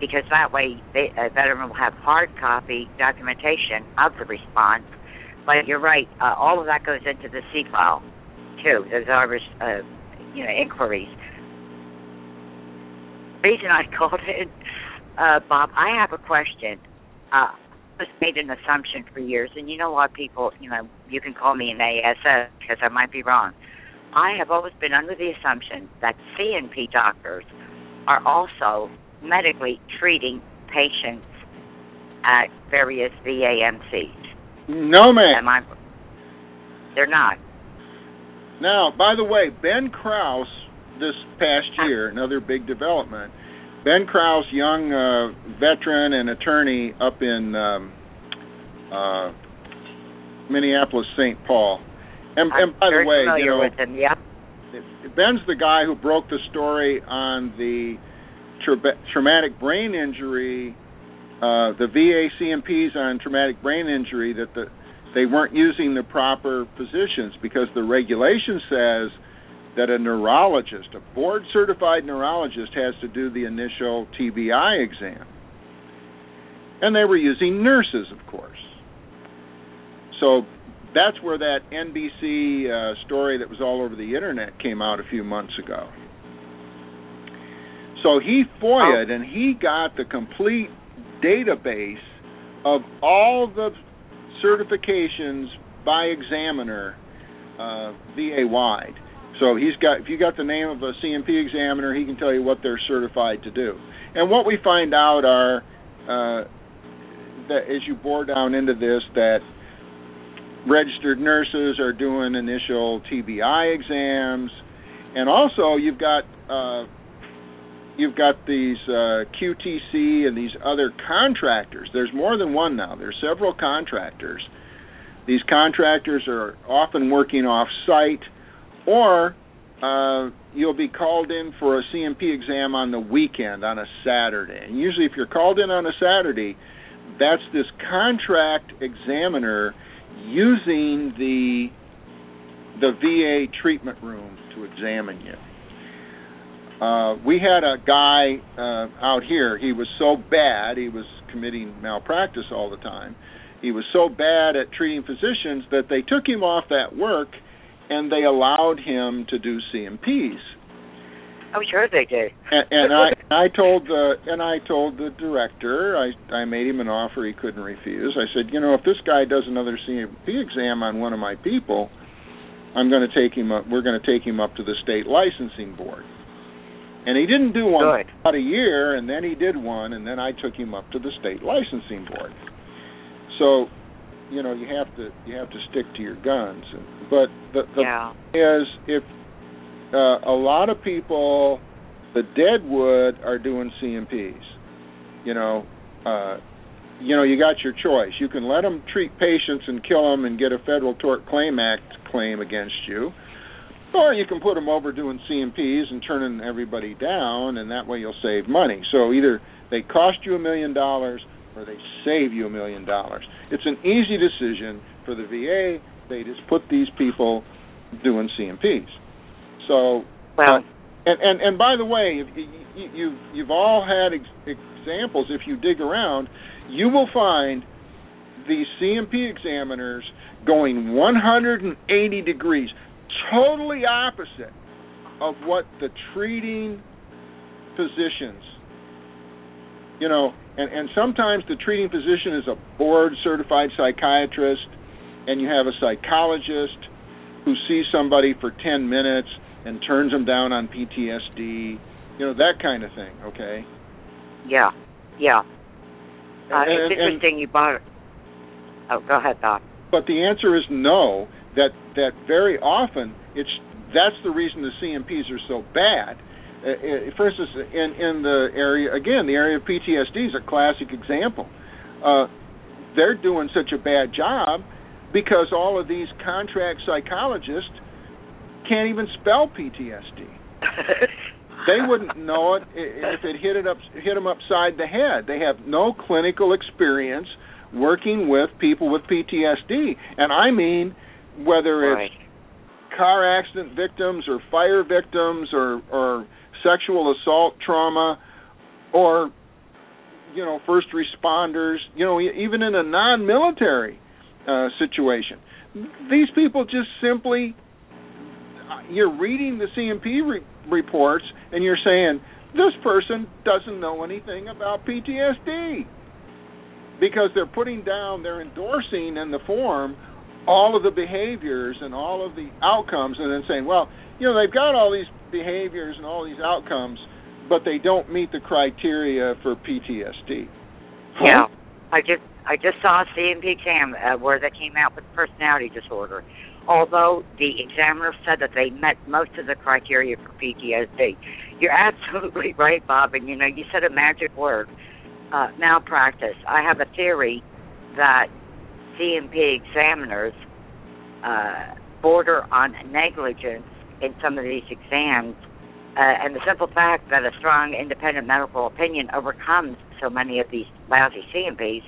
because that way they, a veteran will have hard copy documentation of the response. But you're right, uh, all of that goes into the C file too. Those are uh, you know inquiries. reason I [laughs] called in, uh, Bob, I have a question. Uh, I was made an assumption for years, and you know a lot of people, you know, you can call me an ASS because I might be wrong. I have always been under the assumption that C&P doctors are also medically treating patients at various VAMCs. No, ma'am. Am I? They're not. Now, by the way, Ben Krause this past year, another big development. Ben Krause, young uh, veteran and attorney up in um, uh, Minneapolis, St. Paul. And, I'm and by very the way, familiar you know, with them. Yep. Ben's the guy who broke the story on the tra- traumatic brain injury, uh, the VA C&Ps on traumatic brain injury that the they weren't using the proper positions because the regulation says that a neurologist, a board certified neurologist, has to do the initial TBI exam. And they were using nurses, of course. So that's where that NBC uh, story that was all over the internet came out a few months ago. So he FOIA'd and he got the complete database of all the certifications by examiner uh, VA wide. So he's got if you got the name of a C&P examiner, he can tell you what they're certified to do. And what we find out are uh, that as you bore down into this that registered nurses are doing initial TBI exams, and also you've got uh, you've got these uh, QTC and these other contractors. There's more than one now. There's several contractors. These contractors are often working off site, or uh, you'll be called in for a C&P exam on the weekend on a Saturday. And usually, if you're called in on a Saturday, that's this contract examiner using the the VA treatment room to examine you. Uh, we had a guy uh, out here. He was so bad, he was committing malpractice all the time. He was so bad at treating physicians that they took him off that work and they allowed him to do C&Ps. Oh, sure they did. And, and I, I told the, and I told the director, I, I made him an offer he couldn't refuse. I said, you know, if this guy does another C&P exam on one of my people, I'm going to take him up. We're going to take him up to the state licensing board. And he didn't do one Good. about a year, and then he did one, and then I took him up to the state licensing board. So, you know, you have to you have to stick to your guns. But the the yeah. is if uh, a lot of people, the deadwood are doing C&Ps. You know, uh, you know, you got your choice. You can let them treat patients and kill them and get a Federal Tort Claim Act claim against you, or you can put them over doing C&Ps and turning everybody down, and that way you'll save money. So either they cost you a million dollars or they save you a million dollars. It's an easy decision for the VA. They just put these people doing C&Ps. So, Well, uh, and and and by the way, you, you, you've you've all had ex- examples. If you dig around, you will find these C&P examiners going 180 degrees, totally opposite of what the treating physicians. You know, and and sometimes the treating physician is a board certified psychiatrist, and you have a psychologist who sees somebody for 10 minutes and turns them down on PTSD, you know that kind of thing. Okay. yeah, yeah. Uh, And- it's and- interesting you brought. Oh, go ahead, Doc. But the answer is no. That that very often it's that's the reason the C&Ps are so bad. Uh, uh, for instance, in in the area again, the area of PTSD is a classic example. Uh, they're doing such a bad job because all of these contract psychologists can't even spell PTSD. [laughs] They wouldn't know it if it hit it up hit them upside the head. They have no clinical experience working with people with PTSD, and I mean whether Right. it's car accident victims or fire victims or or sexual assault trauma or you know first responders you know even in a non-military uh situation these people just simply uh, you're reading the C&P re- reports and you're saying this person doesn't know anything about PTSD because they're putting down they're endorsing in the form all of the behaviors and all of the outcomes and then saying well you know they've got all these behaviors and all these outcomes but they don't meet the criteria for PTSD. Yeah, I just I just saw a C&P exam uh, where they came out with personality disorder. Although the examiner said that they met most of the criteria for PTSD, you're absolutely [laughs] right, Bob. And you know, you said a magic word, uh, malpractice. I have a theory that C&P examiners uh, border on negligence in some of these exams uh, and the simple fact that a strong independent medical opinion overcomes so many of these lousy C&Ps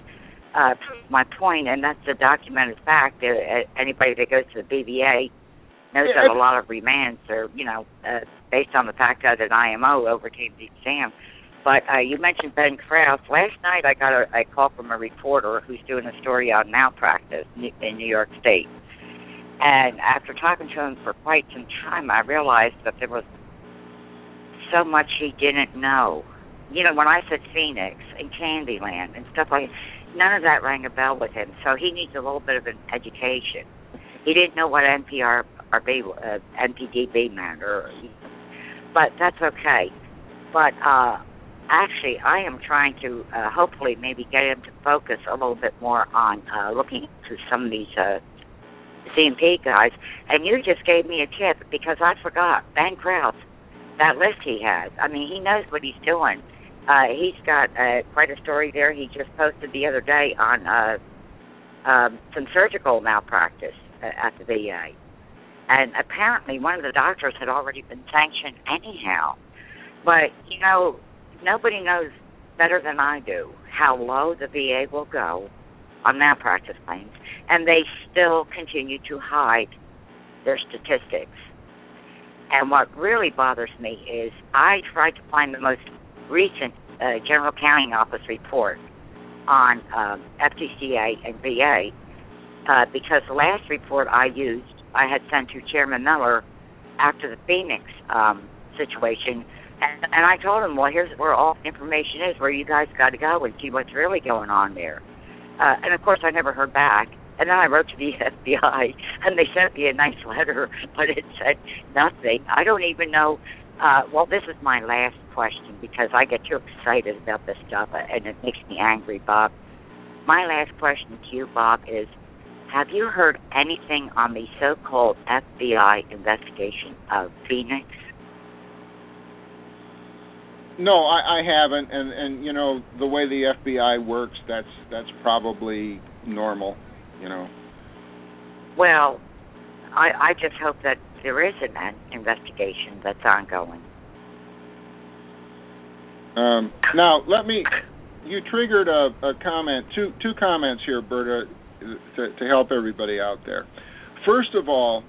uh, proves my point, and that's a documented fact. Uh, uh, anybody that goes to the BVA knows Yeah, that a lot of remands are, you know, uh, based on the fact that an IMO overcame the exam. But uh, you mentioned Ben Krause. Last night I got a, a call from a reporter who's doing a story on malpractice in New York State. And after talking to him for quite some time, I realized that there was so much he didn't know. You know, when I said Phoenix and Candyland and stuff like none of that rang a bell with him. So he needs a little bit of an education. He didn't know what NPR or B, uh, NPDB meant, or, but that's okay. But uh, actually, I am trying to uh, hopefully maybe get him to focus a little bit more on uh, looking into some of these uh, C&P guys. And you just gave me a tip because I forgot Ben Krause that list he has. I mean, he knows what he's doing. Uh, he's got uh, quite a story there. He just posted the other day on uh, um, some surgical malpractice uh, at the VA, and apparently one of the doctors had already been sanctioned anyhow. But you know, nobody knows better than I do how low the VA will go on malpractice claims, and they still continue to hide their statistics. And what really bothers me is I tried to find the most recent uh, General Accounting Office report on um, FTCA and VA uh, because the last report I used I had sent to Chairman Miller after the Phoenix um, situation, and, and I told him, well, here's where all information is, where you guys got to go and see what's really going on there. Uh, and of course, I never heard back. And then I wrote to the [laughs] FBI, and they sent me a nice letter, [laughs] but it said nothing. I don't even know. Uh, well, this is my last question because I get too excited about this stuff, uh, and it makes me angry, Bob. My last question to you, Bob, is: Have you heard anything on the so-called FBI investigation of Phoenix? No, I, I haven't, and and you know the way the FBI works, that's that's probably normal, you know. Well, I, I just hope that there is an investigation that's ongoing. Um, now let me. You triggered a, a comment, two two comments here, Berta, to, to help everybody out there. First of all,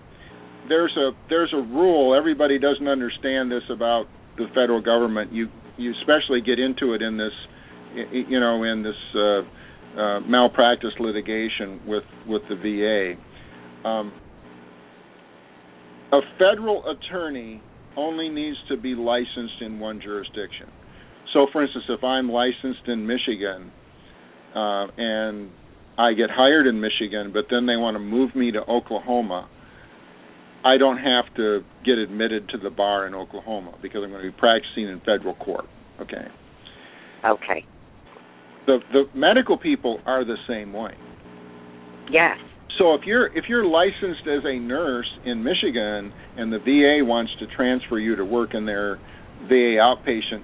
there's a there's a rule. Everybody doesn't understand this about the federal government. You you especially get into it in this, you know, in this uh, uh, malpractice litigation with with the VA. Um, a federal attorney only needs to be licensed in one jurisdiction. So, for instance, if I'm licensed in Michigan uh, and I get hired in Michigan, but then they want to move me to Oklahoma, I don't have to get admitted to the bar in Oklahoma because I'm going to be practicing in federal court. Okay. Okay. The the medical people are the same way. Yes. So if you're if you're licensed as a nurse in Michigan and the VA wants to transfer you to work in their VA outpatient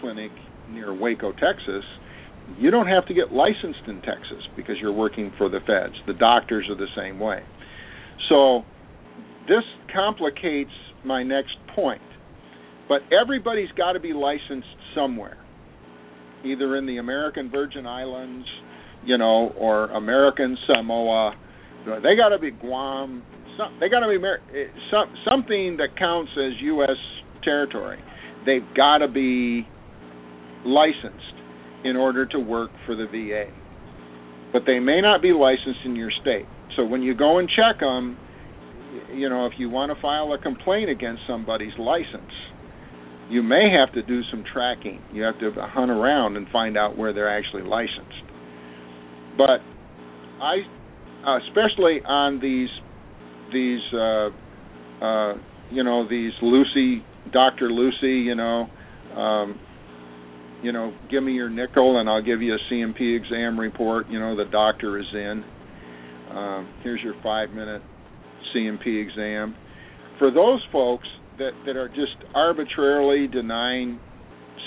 clinic near Waco, Texas, you don't have to get licensed in Texas because you're working for the feds. The doctors are the same way. So this complicates my next point. But everybody's got to be licensed somewhere, either in the American Virgin Islands, you know, or American Samoa. They got to be Guam. Some, they got to be eh, some, something that counts as U.S. territory. They've got to be licensed in order to work for the VA. But they may not be licensed in your state. So when you go and check them, you know, if you want to file a complaint against somebody's license, you may have to do some tracking. You have to hunt around and find out where they're actually licensed. But I, especially on these, these, uh, uh, you know, these Lucy, Doctor Lucy, you know, um, you know, give me your nickel and I'll give you a C&P exam report. You know, the doctor is in. Um, here's your five minute C&P exam. For those folks that that are just arbitrarily denying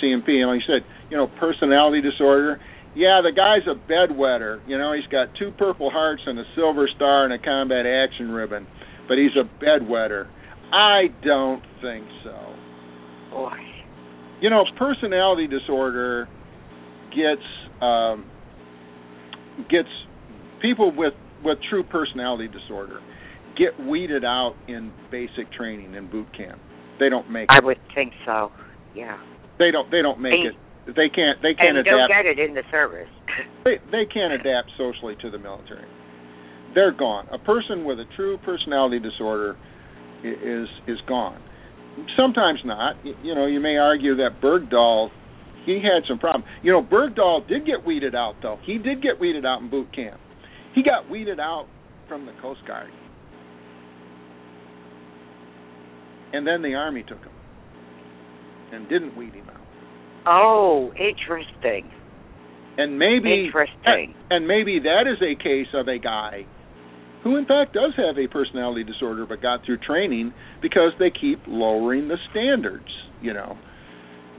C&P, and like you said, you know, personality disorder. Yeah, the guy's a bedwetter. You know, he's got two Purple Hearts and a Silver Star and a Combat Action Ribbon, but he's a bedwetter. I don't think so. Boy. You know, personality disorder gets um, gets people with with true personality disorder get weeded out in basic training in boot camp. They don't make. I it. would think so. Yeah. They don't. They don't make And- it. They can't. They can't and you don't get it in the service. [laughs] They they can't adapt socially to the military. They're gone. A person with a true personality disorder is is gone. Sometimes not. You know, you may argue that Bergdahl he had some problem. You know, Bergdahl did get weeded out though. He did get weeded out in boot camp. He got weeded out from the Coast Guard. And then the Army took him and didn't weed him out. oh, interesting. And maybe Interesting. and maybe that is a case of a guy who in fact does have a personality disorder but got through training because they keep lowering the standards, you know.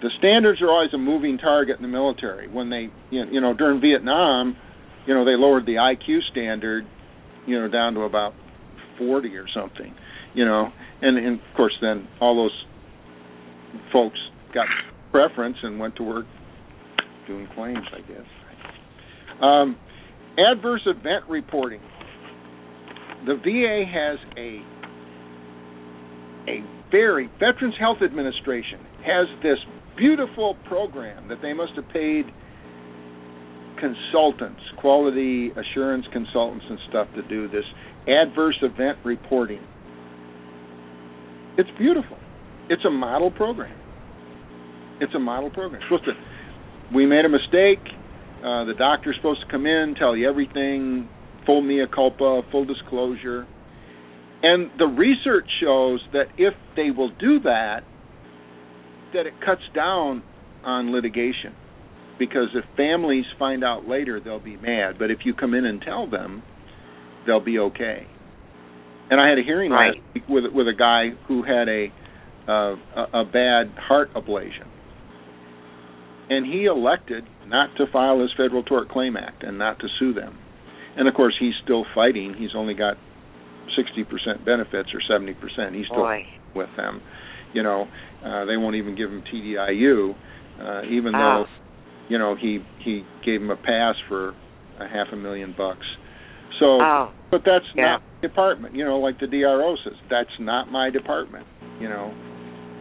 The standards are always a moving target in the military. When they you know, during Vietnam, you know, they lowered the IQ standard, you know, down to about 40 or something, you know. And, and of course then all those folks got preference and went to work doing claims, I guess. Um, adverse event reporting. The VA has a a very Veterans Health Administration has this beautiful program that they must have paid consultants, quality assurance consultants and stuff to do this adverse event reporting. It's beautiful. It's a model program. It's a model program. Supposed to we made a mistake. Uh, the doctor's supposed to come in, tell you everything, full mea culpa, full disclosure. And the research shows that if they will do that, that it cuts down on litigation. Because if families find out later, they'll be mad. But if you come in and tell them, they'll be okay. And I had a hearing Right. last week with with a guy who had a uh, a, bad heart ablation and he elected not to file his Federal Tort Claim Act and not to sue them. And of course, he's still fighting. He's only got 60% benefits or 70%. He's still Boy. with them. You know, uh, they won't even give him TDIU, uh, even Oh. though, you know, he he gave him a pass for a half a million bucks. So, Oh. but that's Yeah. not my department. You know, like the DRO says, that's not my department. You know,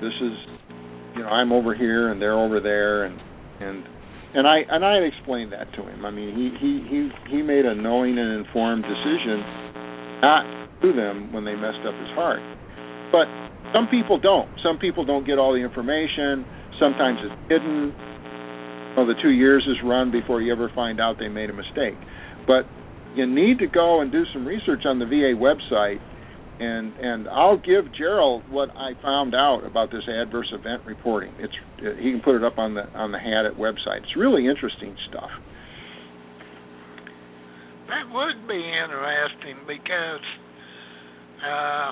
this is, you know, I'm over here and they're over there, and and and I and I explained that to him. I mean, he he he he made a knowing and informed decision not to them when they messed up his heart. But some people don't. Some people don't get all the information. Sometimes it's hidden. Well, the two years is run before you ever find out they made a mistake. But you need to go and do some research on the VA website, and and I'll give Gerald what I found out about this adverse event reporting. It's he can put it up on the on the HADIT website. It's really interesting stuff. That would be interesting because uh,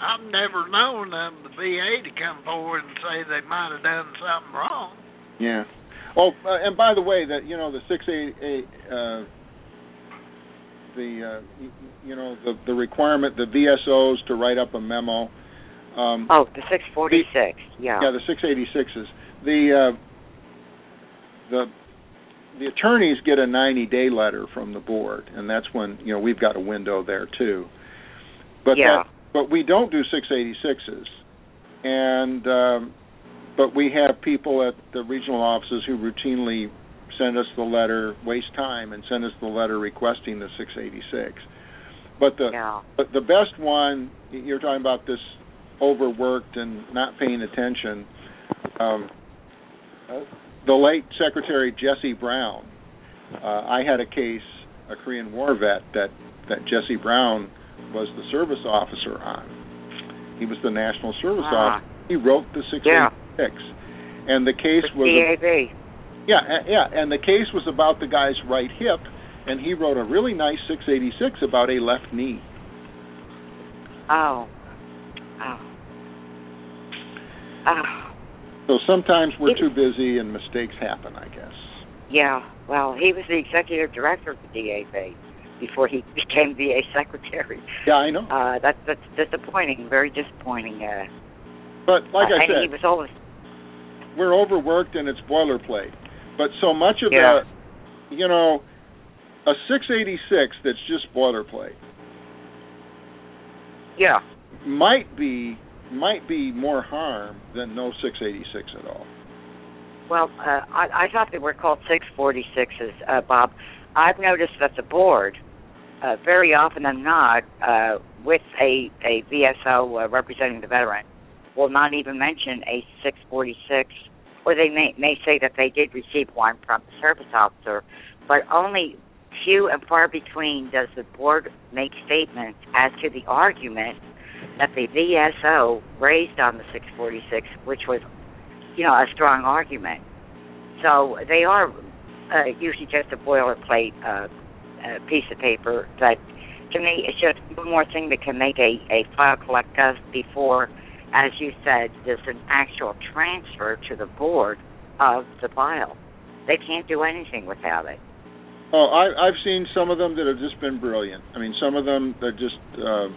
I've never known of the VA to come forward and say they might have done something wrong. Yeah. Oh, uh, and by the way, that you know the six eight eight uh, the uh, you know the the requirement the VSOs to write up a memo. Um, Oh, the 646. Yeah. yeah, the 686s. The uh, the the attorneys get a 90 day letter from the board, and that's when you know we've got a window there too. But yeah. that, but we don't do 686s, and um, but we have people at the regional offices who routinely send us the letter, waste time, and send us the letter requesting the 686. But the yeah. but the best one you're talking about this overworked and not paying attention. Um, uh, the late Secretary Jesse Brown. Uh, I had a case, a Korean War vet that that Jesse Brown was the service officer on. He was the National Service Ah. Officer. He wrote the 686, and the case With was. Yeah, yeah, and the case was about the guy's right hip, and he wrote a really nice 686 about a left knee. Oh. Oh. Oh. So sometimes we're It- too busy and mistakes happen, I guess. Yeah. Well, he was the executive director of the DAV before he [laughs] became VA secretary. Yeah, I know. Uh, that's that's disappointing. Very disappointing. Uh, But like uh, I and he said, was always we're overworked and it's boilerplate. But so much of Yeah. the, you know, a 686 that's just boilerplate yeah. might be might be more harm than no 686 at all. Well, uh, I, I thought they were called 646s, uh, Bob. I've noticed that the board, uh, very often than not, uh, with a, a VSO uh, representing the veteran, will not even mention a 646, or they may, may say that they did receive one from the service officer, but only few and far between does the board make statements as to the argument that the VSO raised on the 646, which was you know, a strong argument. So they are uh, usually just a boilerplate uh, uh, piece of paper. But to me, it's just one more thing that can make a, a file collect dust before, as you said, there's an actual transfer to the board of the file. They can't do anything without it. Oh, I, I've seen some of them that have just been brilliant. I mean, some of them that just uh,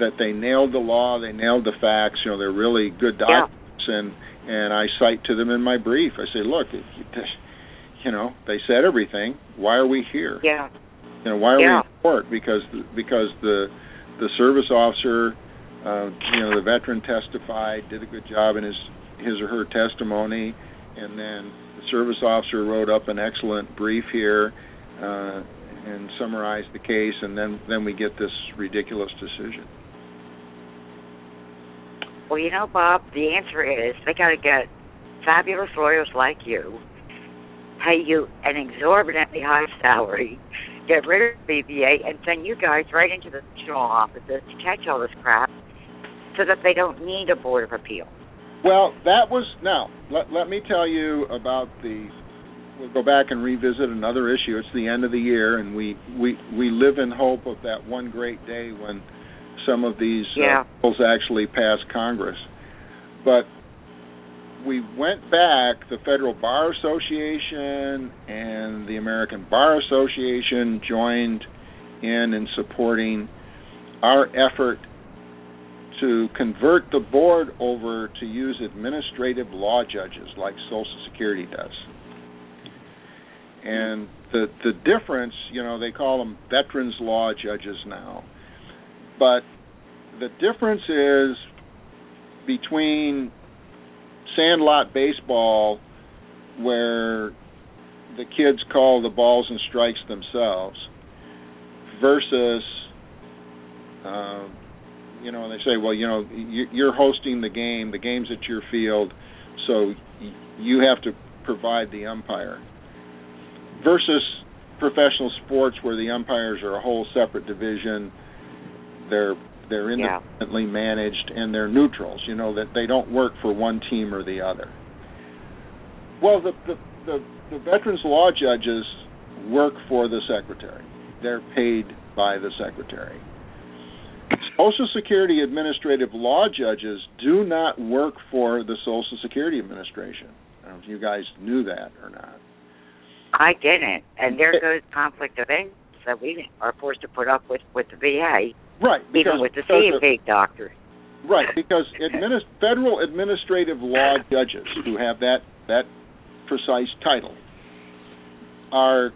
that they nailed the law, they nailed the facts. You know, they're really good Yeah. and and I cite to them in my brief. I say, look, it, it, you know, they said everything. Why are we here? Yeah. You know, why are Yeah. we in court? Because the, because the the service officer, uh, you know, the veteran testified, did a good job in his his or her testimony, and then the service officer wrote up an excellent brief here uh, and summarized the case, and then then we get this ridiculous decision. Well, you know, Bob, the answer is they got to get fabulous lawyers like you, pay you an exorbitantly high salary, get rid of BVA, and send you guys right into the regional offices to catch all this crap so that they don't need a board of appeal. Well, that was now. Let let me tell you about the. We'll go back and revisit another issue. It's the end of the year, and we we we live in hope of that one great day when some of these Yeah. uh, bills actually pass Congress. But we went back. The Federal Bar Association and the American Bar Association joined in in supporting our effort to convert the board over to use administrative law judges like Social Security does. And the the difference, you know, they call them veterans law judges now. But the difference is between sandlot baseball where the kids call the balls and strikes themselves versus um, you know, and they say, well, you know, you- you're hosting the game, the game's at your field, so you have to provide the umpire. Versus professional sports where the umpires are a whole separate division, they're they're Yeah. independently managed and they're neutrals, you know, that they don't work for one team or the other. Well, the the the, the veterans law judges work for the secretary. They're paid by the secretary. Social Security administrative law judges do not work for the Social Security Administration. I don't know if you guys knew that or not. I didn't, and there eh. goes conflict of interest that we are forced to put up with with the VA, Right, because, even with the CFA doctor. Right, because administ- federal administrative law judges who have that that precise title are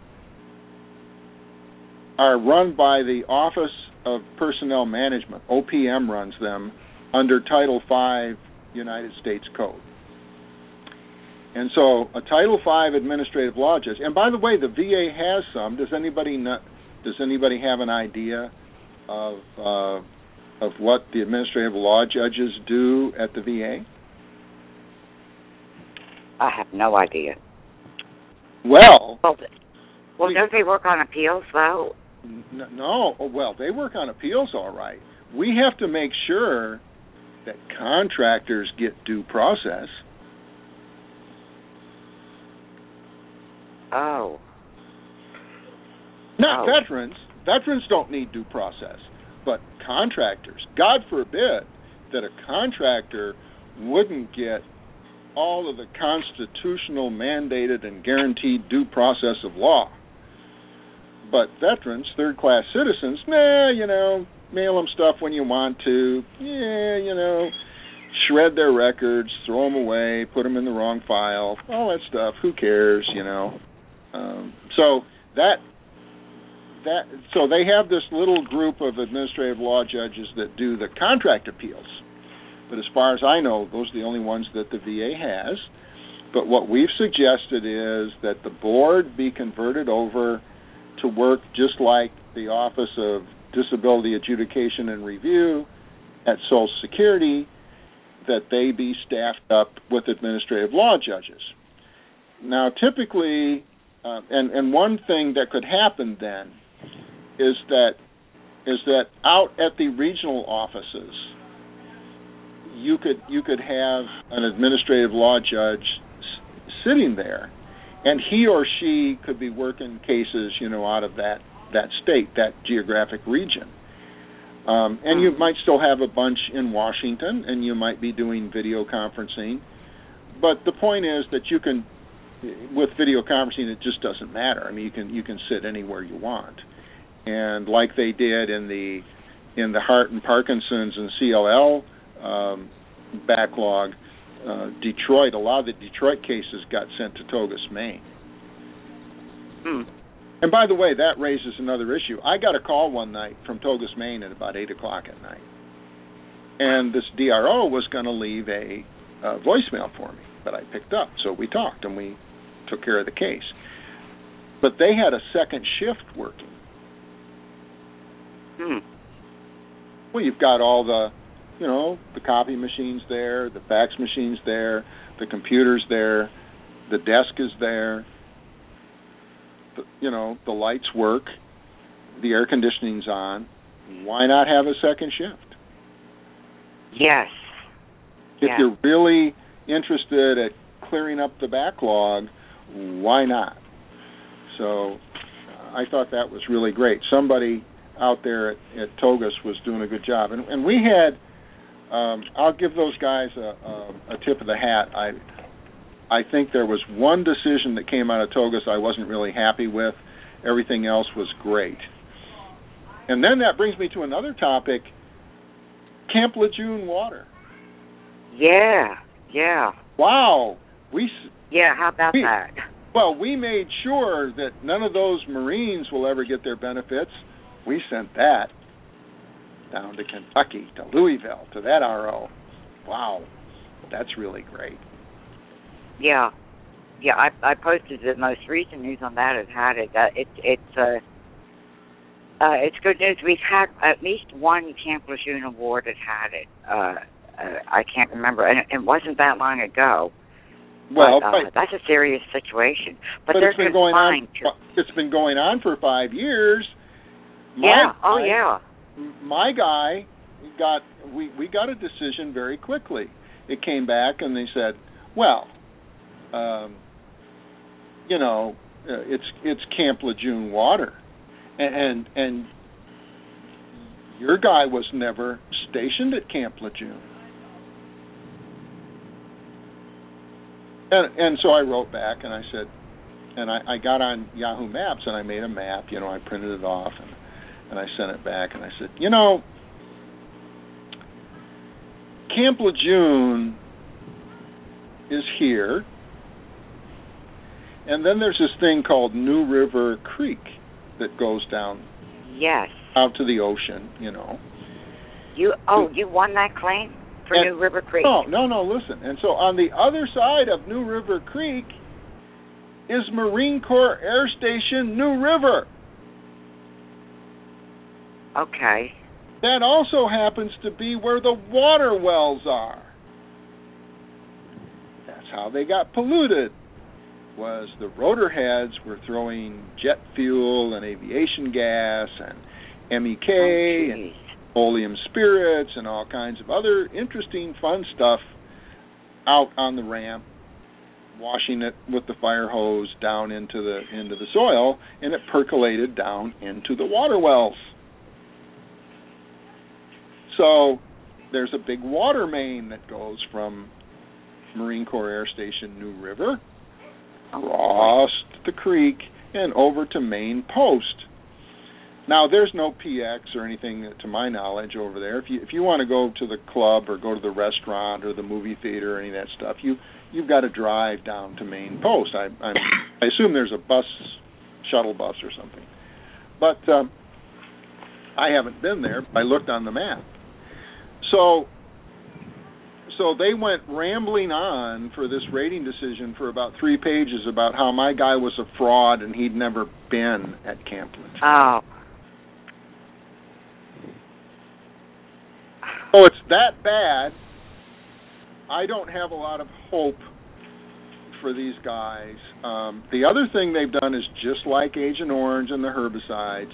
are run by the Office of Personnel Management. OPM runs them under Title V United States Code. And so, a Title V administrative law judge. And by the way, the VA has some. Does anybody does anybody have an idea of uh, of what the administrative law judges do at the VA? I have no idea. Well, well, well, don't they work on appeals though? No, oh, well, they work on appeals all right. We have to make sure that contractors get due process. Oh. Not oh. veterans. Veterans don't need due process, but contractors. God forbid that a contractor wouldn't get all of the constitutional mandated and guaranteed due process of law. But veterans, third class citizens, nah, you know, mail them stuff when you want to. Yeah, you know, shred their records, throw them away, put them in the wrong file, all that stuff. Who cares, you know? Um, so that that so they have this little group of administrative law judges that do the contract appeals. But as far as I know, those are the only ones that the VA has. But what we've suggested is that the board be converted over to work just like the Office of Disability Adjudication and Review at Social Security, that they be staffed up with administrative law judges. Now, typically, uh, and and one thing that could happen then is that is that out at the regional offices, you could you could have an administrative law judge s- sitting there and he or she could be working cases, you know, out of that that state, that geographic region. Um, and you might still have a bunch in Washington, and you might be doing video conferencing. But the point is that you can, with video conferencing, it just doesn't matter. I mean, you can you can sit anywhere you want, and like they did in the in the Heart and Parkinson's and CLL um, backlog, uh, Detroit, a lot of the Detroit cases got sent to Togus, Maine. Hmm. And by the way, that raises another issue. I got a call one night from Togus, Maine at about 8 o'clock at night. And this DRO was going to leave a, a voicemail for me, but I picked up. So we talked and we took care of the case. But they had a second shift working. Hmm. Well, you've got all the you know, the copy machine's there, the fax machine's there, the computer's there, the desk is there. The, you know, the lights work, the air conditioning's on. Why not have a second shift? Yes. If yeah. you're really interested at clearing up the backlog, why not? So I thought that was really great. Somebody out there at, at Togus was doing a good job, and, and we had um, I'll give those guys a, a, a tip of the hat. I I think there was one decision that came out of Togus I wasn't really happy with. Everything else was great. And then that brings me to another topic: Camp Lejeune water. Yeah, yeah. Wow, we. Yeah, how about we, that? Well, we made sure that none of those Marines will ever get their benefits. We sent that down to Kentucky, to Louisville, to that RO. Wow, that's really great. Yeah, yeah. I I posted the most recent news on that. It had it. Uh, it it's uh, uh it's good news. We've had at least one Camp Lejeune award that had it. Uh, uh I can't remember, and it, wasn't that long ago. Well, but, uh, that's a serious situation. But, but it's been going on. To... It's been going on for five years. My, yeah. Oh, yeah my guy got we we got a decision very quickly. It came back and they said, "Well, um, you know, uh, it's it's Camp Lejeune water, and, and and your guy was never stationed at Camp Lejeune." And and so I wrote back and I said, and I, I got on Yahoo Maps and I made a map. You know, I printed it off and and I sent it back and I said, you know, Camp Lejeune is here, And then there's this thing called New River Creek that goes down Yes. out to the ocean, you know. You oh, you won that claim for And- New River Creek. No, no, no, listen. And so on the other side of New River Creek is Marine Corps Air Station New River. Okay. That also happens to be where the water wells are. That's how they got polluted. Was the rotor heads were throwing jet fuel and aviation gas and MEK Oh, and oleum spirits and all kinds of other interesting fun stuff out on the ramp washing it with the fire hose down into the into the soil and it percolated down into the water wells so there's a big water main that goes from Marine Corps Air Station New River across the creek and over to Main Post. Now there's no PX or anything to my knowledge over there. If you if you want to go to the club or go to the restaurant or the movie theater or any of that stuff, you you've got to drive down to Main Post. I I'm, I assume there's a bus shuttle bus or something. But um I haven't been there. I looked on the map. So so they went rambling on for this rating decision for about three pages about how my guy was a fraud and he'd never been at Campland. Oh. Oh, it's that bad. I don't have a lot of hope for these guys. Um, the other thing they've done is just like Agent Orange and the herbicides,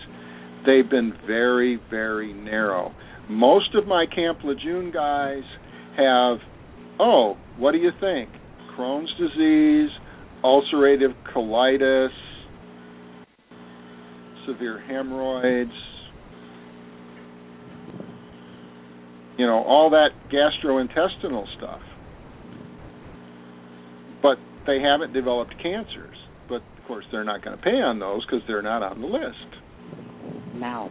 they've been very, very narrow. Most of my Camp Lejeune guys have, oh, what do you think? Crohn's disease, ulcerative colitis, severe hemorrhoids, you know, all that gastrointestinal stuff. But they haven't developed cancers. But of course, they're not going to pay on those because they're not on the list. No.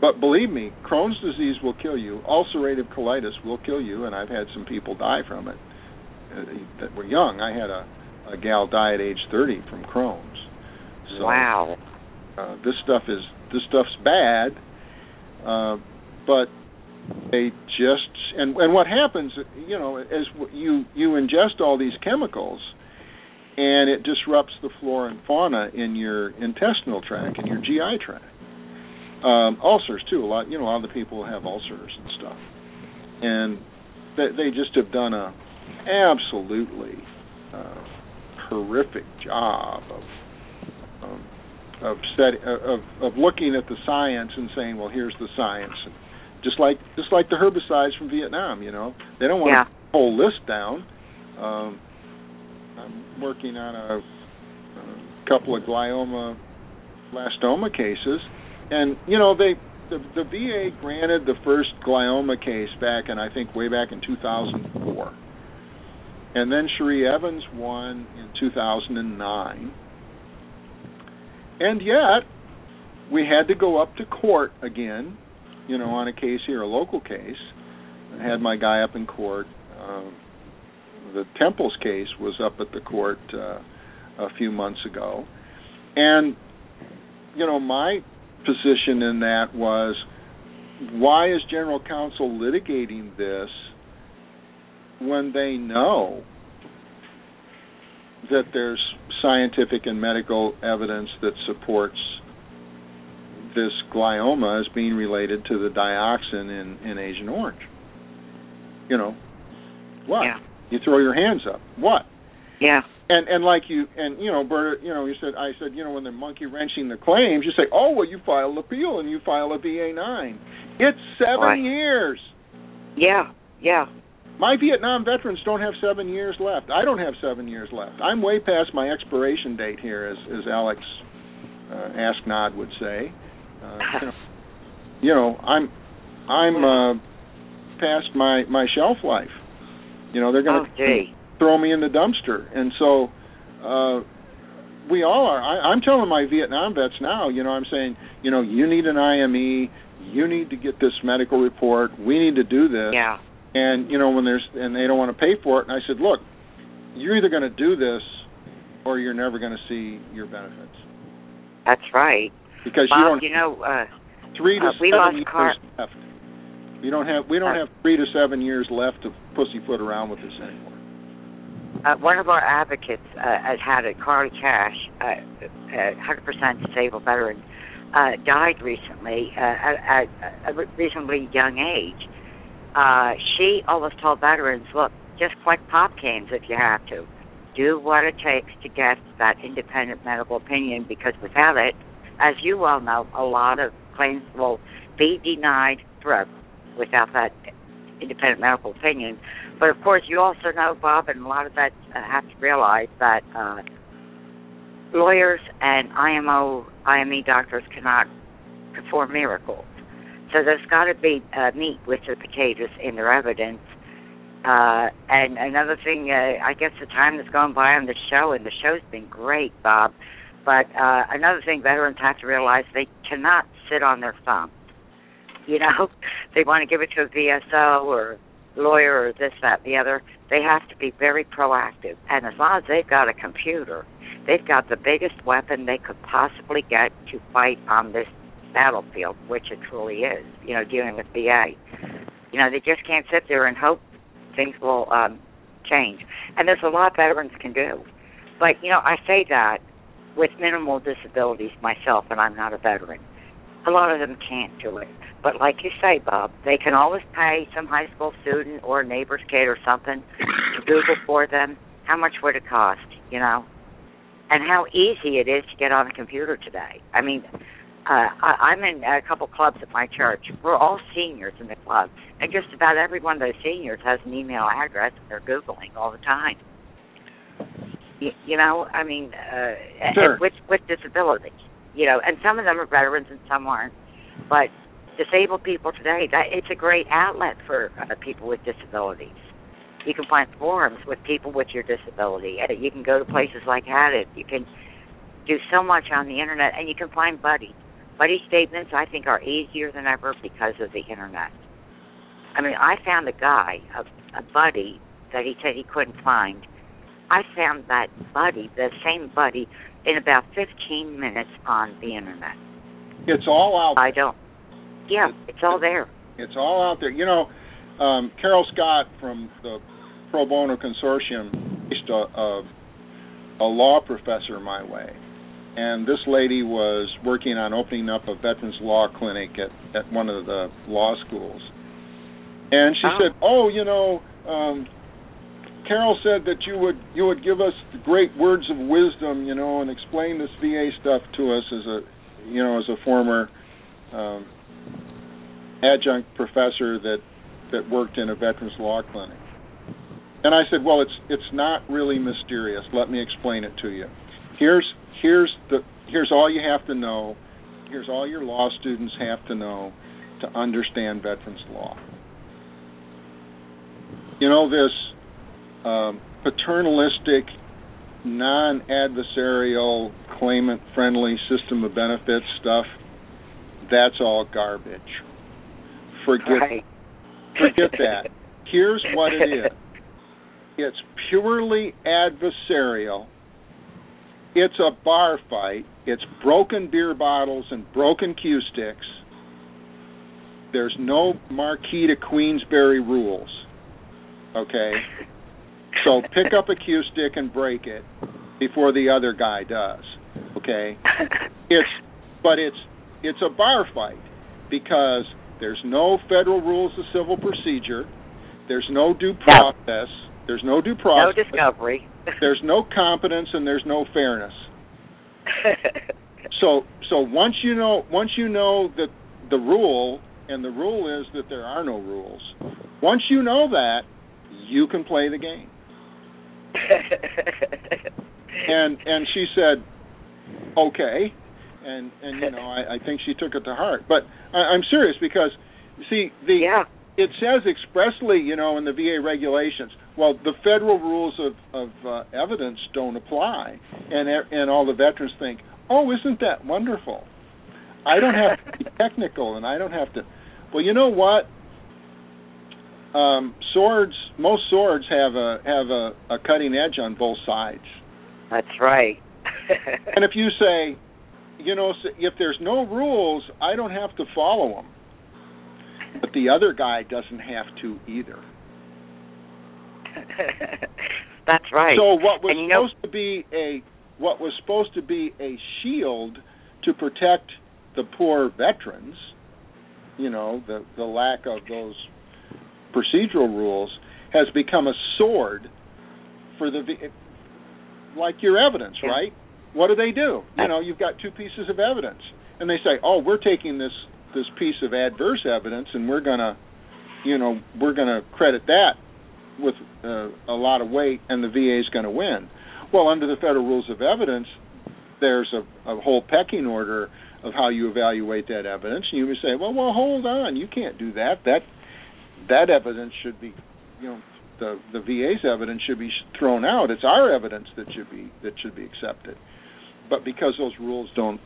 But believe me, Crohn's disease will kill you. Ulcerative colitis will kill you, and I've had some people die from it uh, that were young. I had a, a gal die at age 30 from Crohn's. So, wow. uh, this stuff is this stuff's bad, uh, but they just and and what happens, you know, as you you ingest all these chemicals, and it disrupts the flora and fauna in your intestinal tract and your GI tract. Um, ulcers too. A lot, you know, a lot of the people have ulcers and stuff, and they, they just have done a absolutely uh, horrific job of um, of set of of looking at the science and saying, well, here's the science, and just like just like the herbicides from Vietnam, you know, they don't want Yeah. to whole list down. Um, I'm working on a, a couple of glioma blastoma cases, and you know they the the VA granted the first glioma case back in I think way back in 2004, and then Cherie Evans won in 2009, and yet we had to go up to court again, you know, on a case here, a local case. I had my guy up in court. Um, the Temples case was up at the court uh, a few months ago, and you know my position in that was why is general counsel litigating this when they know that there's scientific and medical evidence that supports this glioma as being related to the dioxin in, in Agent Orange. You know, what? Yeah. You throw your hands up. What? Yeah. And and like you and you know, Bert, you know, you said I said, you know, when they're monkey wrenching the claims, you say, Oh well you file an appeal and you file a VA nine. It's seven Right. years. Yeah. Yeah. My Vietnam veterans don't have seven years left. I don't have seven years left. I'm way past my expiration date here, as as Alex uh, Asknod would say. Uh, you, know, [laughs] you know, I'm I'm uh, past my my shelf life. You know, they're going Oh. Throw me in the dumpster, and so uh, we all are. I, I'm telling my Vietnam vets now. You know, I'm saying, you know, you need an IME. You need to get this medical report. We need to do this Yeah. and you know when there's and they don't want to pay for it and I said look you're either going to do this or you're never going to see your benefits. That's right. Because Bob, you don't you know, uh, three to uh, we seven lost years Car- left. We don't have we don't Uh, have three to seven years left to pussyfoot around with this anymore. Uh, one of our advocates uh, had it, Carly Cash, uh, uh, 100% disabled veteran, uh, died recently uh, at, at a reasonably young age. Uh, she always told veterans, look, just collect pop cans if you have to. Do what it takes to get that independent medical opinion because without it, as you well know, a lot of claims will be denied forever without that independent medical opinion. But of course, you also know, Bob, and a lot of that uh, have to realize that uh, lawyers and IMO, IME doctors cannot perform miracles. So there's got to be uh, meat with the potatoes in their evidence. Uh, and another thing, uh, I guess the time that's gone by on the show, and the show's been great, Bob. But uh, another thing veterans have to realize they cannot sit on their thumbs. [laughs] You know, they want to give it to a VSO or lawyer or this, that, the other. They have to be very proactive. And as long as they've got a computer, they've got the biggest weapon they could possibly get to fight on this battlefield, which it truly is, you know, dealing with VA. You know, they just can't sit there and hope things will um, change. And there's a lot veterans can do. But, you know, I say that with minimal disabilities myself, and I'm not a veteran. A lot of them can't do it. But like you say, Bob, they can always pay some high school student or a neighbor's kid or something to Google for them. How much would it cost, you know? And how easy it is to get on a computer today. I mean, uh, I, I'm in a couple clubs at my church. We're all seniors in the club, and just about every one of those seniors has an email address, and they're googling all the time. You, you know, I mean, uh, Sure. with with disabilities, you know, and some of them are veterans and some aren't, but disabled people today, that it's a great outlet for uh, people with disabilities. You can find forums with people with your disability. You can go to places like Hadit. You can do so much on the internet, and you can find buddies. Buddy statements, I think, are easier than ever because of the internet. I mean, I found a guy, a, a buddy, that he said he couldn't find. I found that buddy, the same buddy, in about 15 minutes on the internet. It's all out. I don't. Yeah, it's all there. It's all out there. You know, um, Carol Scott from the Pro Bono Consortium placed a, a, a law professor my way, and this lady was working on opening up a veterans law clinic at at one of the law schools, and she Oh. said, "Oh, you know." Um, Carol said that you would you would give us the great words of wisdom, you know, and explain this VA stuff to us as a, you know, as a former um, adjunct professor that that worked in a veterans law clinic. And I said, "Well, it's it's not really mysterious. Let me explain it to you. Here's here's the here's all you have to know. Here's all your law students have to know to understand veterans law. You know this um, paternalistic, non-adversarial, claimant-friendly system of benefits stuff. That's all garbage. Forget Right. forget [laughs] that. Here's what it is. It's purely adversarial. It's a bar fight. It's broken beer bottles and broken cue sticks. There's no Marquis to Queensberry rules. Okay? [laughs] So pick up a cue stick and break it before the other guy does. Okay? [laughs] It's but it's it's a bar fight because there's no federal rules of civil procedure. There's no due process. There's no due process. no discovery. [laughs] There's no competence and there's no fairness. [laughs] So so once you know once you know that the rule and the rule is that there are no rules. Once you know that, you can play the game. [laughs] And and she said, okay, and and you know I, I think she took it to heart. But I, I'm serious because see the yeah. it says expressly, you know, in the VA regulations, well, the federal rules of of uh, evidence don't apply, and and all the veterans think, oh, isn't that wonderful? I don't have to be [laughs] technical, and I don't have to. Well, you know what? Um, swords, most swords have a have a, a cutting edge on both sides. That's right. [laughs] and if you say, you know, if there's no rules, I don't have to follow them, but the other guy doesn't have to either. [laughs] That's right. So what was and, supposed know, to be a what was supposed to be a shield to protect the poor veterans, you know, the the lack of those procedural rules has become a sword for the like your evidence, yeah. right? What do they do? You know, you've got two pieces of evidence, and they say, "Oh, we're taking this this piece of adverse evidence, and we're gonna, you know, we're gonna credit that with uh, a lot of weight, and the VA is going to win." Well, under the federal rules of evidence, there's a, a whole pecking order of how you evaluate that evidence, and you would say, "Well, well, hold on, you can't do that. That that evidence should be, you know, the the VA's evidence should be thrown out. It's our evidence that should be that should be accepted." But because those rules don't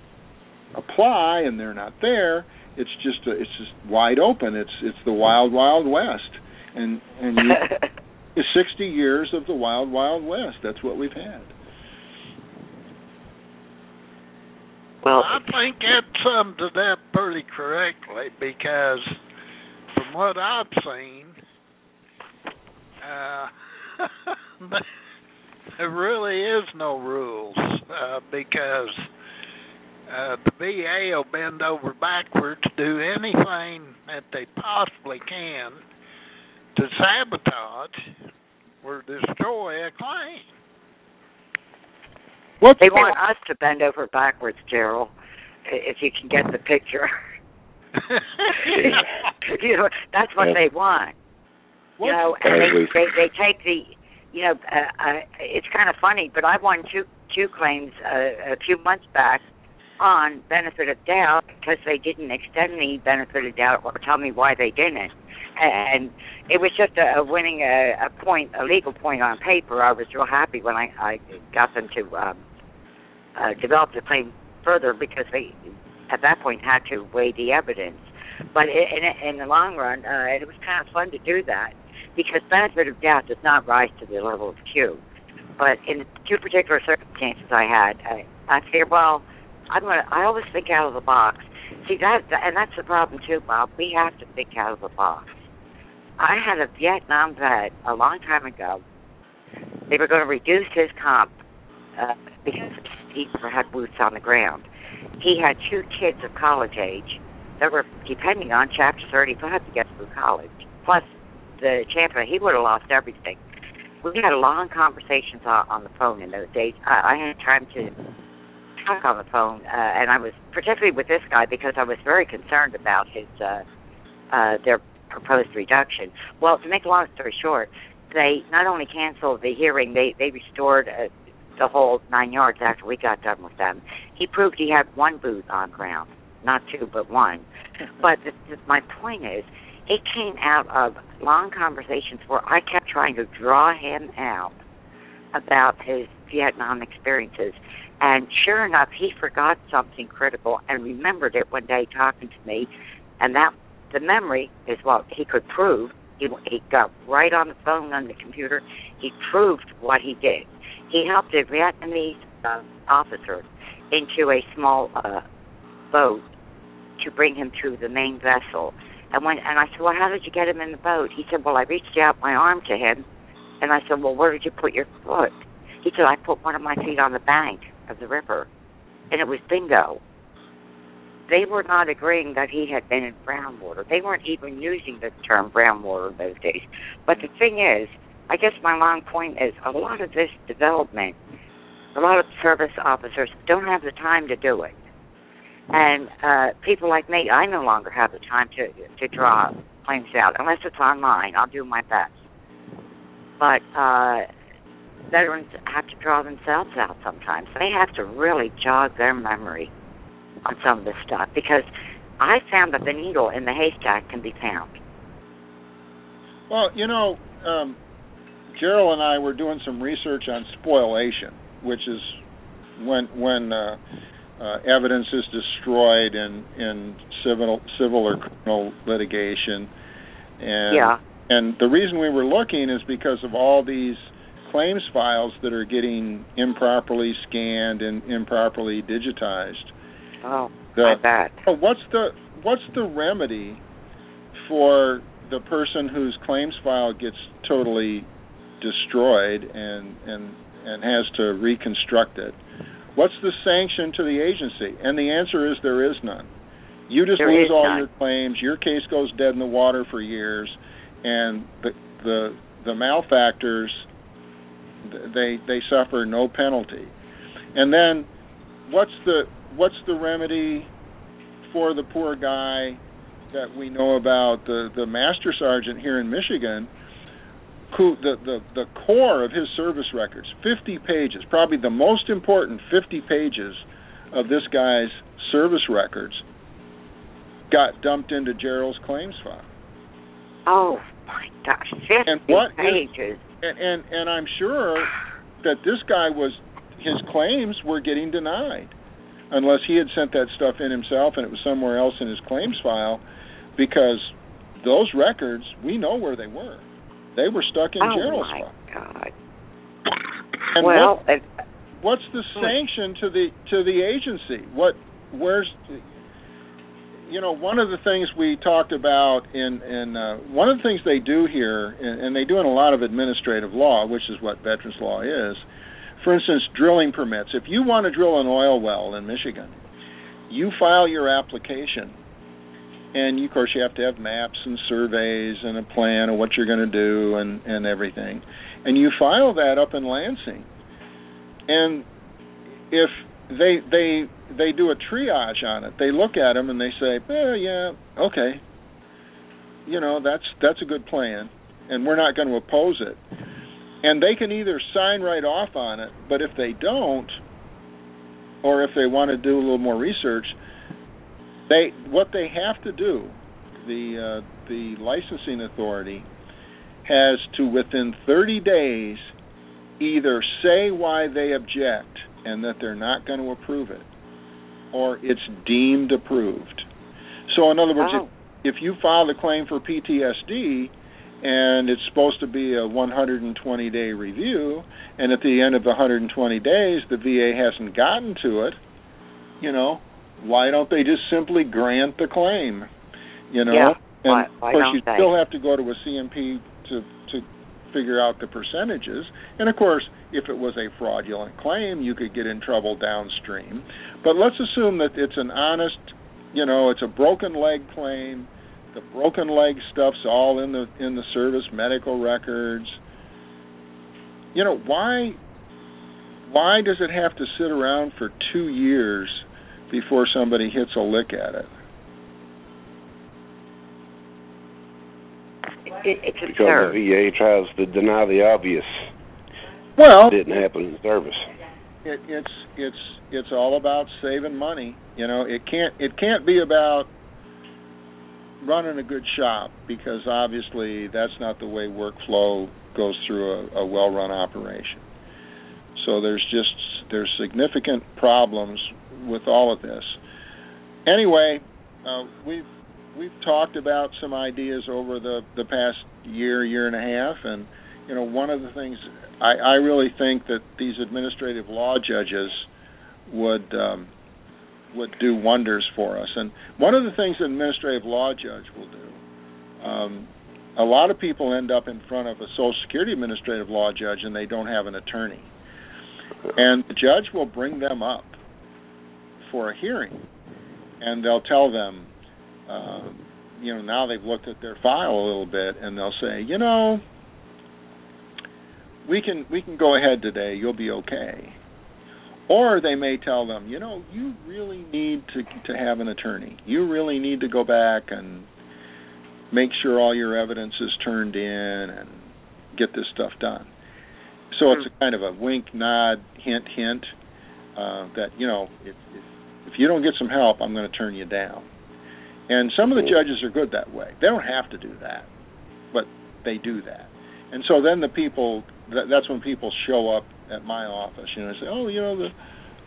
apply and they're not there, it's just a, it's just wide open. It's it's the wild wild west, and and you, [laughs] it's sixty years of the wild wild west. That's what we've had. Well, I think that sums it up pretty correctly because from what I've seen, uh, [laughs] there really is no rules uh, because uh, the VA will bend over backwards do anything that they possibly can to sabotage or destroy a claim. What's they want us to bend over backwards, Gerald. If you can get the picture. [laughs] [laughs] you know, that's what Yeah. they want. What- You know, and they, they they take the, you know, uh, uh, it's kind of funny, but I won two two claims uh, a few months back on benefit of doubt because they didn't extend me benefit of doubt or tell me why they didn't, and it was just a, a winning a, a point, a legal point on paper. I was real happy when I I got them to um, uh, develop the claim further because they at that point had to weigh the evidence. But in, in, the long run, uh, it was kind of fun to do that because benefit of doubt does not rise to the level of Q. But in the two particular circumstances I had, I, I figured, well, I'm gonna. I always think out of the box. See that, and that's the problem too, Bob. We have to think out of the box. I had a Vietnam vet a long time ago. They were going to reduce his comp uh, because he had boots on the ground. He had two kids of college age that were depending on Chapter 35 to get through college. Plus, the CHAMPVA, he would have lost everything. We had long conversations on, on the phone in those days. I, I had time to talk on the phone, uh, and I was particularly with this guy because I was very concerned about his uh, uh, their proposed reduction. Well, to make a long story short, they not only canceled the hearing, they they restored uh, the whole nine yards after we got done with them. He proved he had one boot on ground, not two, but one. but the, the, my point is, it came out of long conversations where I kept trying to draw him out about his Vietnam experiences. And sure enough, he forgot something critical and remembered it one day talking to me. And that the memory is what he could prove. He, he got right on the phone on the computer. He proved what he did. He helped a Vietnamese uh, officer into a small uh, boat to bring him to the main vessel. And when and I said, well, how did you get him in the boat? He said, well, I reached out my arm to him, and I said, well, where did you put your foot? He said, I put one of my feet on the bank of the river, and it was bingo. They were not agreeing that he had been in brown water. They weren't even using the term brown water in those days. But the thing is, I guess my long point is a lot of this development, a lot of service officers don't have the time to do it. And uh, people like me, I no longer have the time to to draw claims out unless it's online. I'll do my best. But uh, veterans have to draw themselves out sometimes. They have to really jog their memory on some of this stuff because I found that the needle in the haystack can be found. Well, you know, um, Gerald and I were doing some research on spoliation, which is when when uh, uh, evidence is destroyed in in civil civil or criminal litigation, and yeah. and the reason we were looking is because of all these claims files that are getting improperly scanned and improperly digitized. Oh, The- I bet. What's the what's the remedy for the person whose claims file gets totally destroyed and and and has to reconstruct it? What's the sanction to the agency? And the answer is there is none. You just There lose all none. your claims. Your case goes dead in the water for years, and the the the malefactors they they suffer no penalty. And then what's the what's the remedy for the poor guy that we know about the the master sergeant here in Michigan the the the core of his service records 50 pages probably the most important 50 pages of this guy's service records got dumped into Gerald's claims file Oh my gosh, fifty And what is- pages. and and and I'm sure that this guy was his claims were getting denied unless he had sent that stuff in himself and it was somewhere else in his claims file because those records we know where they were they were stuck in oh Gerald's my file God. and well, what, it, what's the sanction to the to the agency? What where's you know one of the things we talked about in in uh, one of the things they do here and, and they do in a lot of administrative law which is what veterans law is. For instance drilling permits. If you want to drill an oil well in Michigan you file your application and of course you have to have maps and surveys and a plan of what you're going to do and and everything and you file that up in Lansing and if they they they do a triage on it. They look at them and they say, "Eh, yeah, okay, you know that's that's a good plan, and we're not going to oppose it." And they can either sign right off on it, but if they don't, or if they want to do a little more research, they what they have to do, the uh, the licensing authority has to within 30 days either say why they object and that they're not going to approve it, or it's deemed approved. So, in other words, oh, if, if you file a claim for PTSD and it's supposed to be a 120 day review, and at the end of the 120 days the VA hasn't gotten to it, you know, why don't they just simply grant the claim? You know, Yeah, and why- of course you they? still have to go to a C&P to to figure out the percentages. And of course, if it was a fraudulent claim, you could get in trouble downstream. But let's assume that it's an honest, you know, it's a broken leg claim. The broken leg stuff's all in the in the service medical records. You know, why why does it have to sit around for 2 years before somebody hits a lick at it? it, it's Because absurd. the VA tries to deny the obvious. Well, It didn't happen in service. it, it's it's it's all about saving money. You know, it can't it can't be about running a good shop because obviously that's not the way workflow goes through a, a well-run operation. So there's just there's significant problems with all of this. Anyway, uh, we've we've talked about some ideas over the the past year year and a half, and you know one of the things I, I really think that these administrative law judges would um, would do wonders for us. And one of the things an administrative law judge will do, um, a lot of people end up in front of a Social Security administrative law judge and they don't have an attorney, and the judge will bring them up for a hearing, and they'll tell them. Uh, you know, now they've looked at their file a little bit, and they'll say, you know, we can we can go ahead today. You'll be okay. Or they may tell them, you know, you really need to to have an attorney. You really need to go back and make sure all your evidence is turned in and get this stuff done. So it's a kind of a wink, nod, hint, hint uh, that you know if, if if you don't get some help, I'm going to turn you down. And some of the judges are good that way. They don't have to do that, but they do that. And so then the people that, that's when people show up at my office, you know, and say, "Oh, you know, the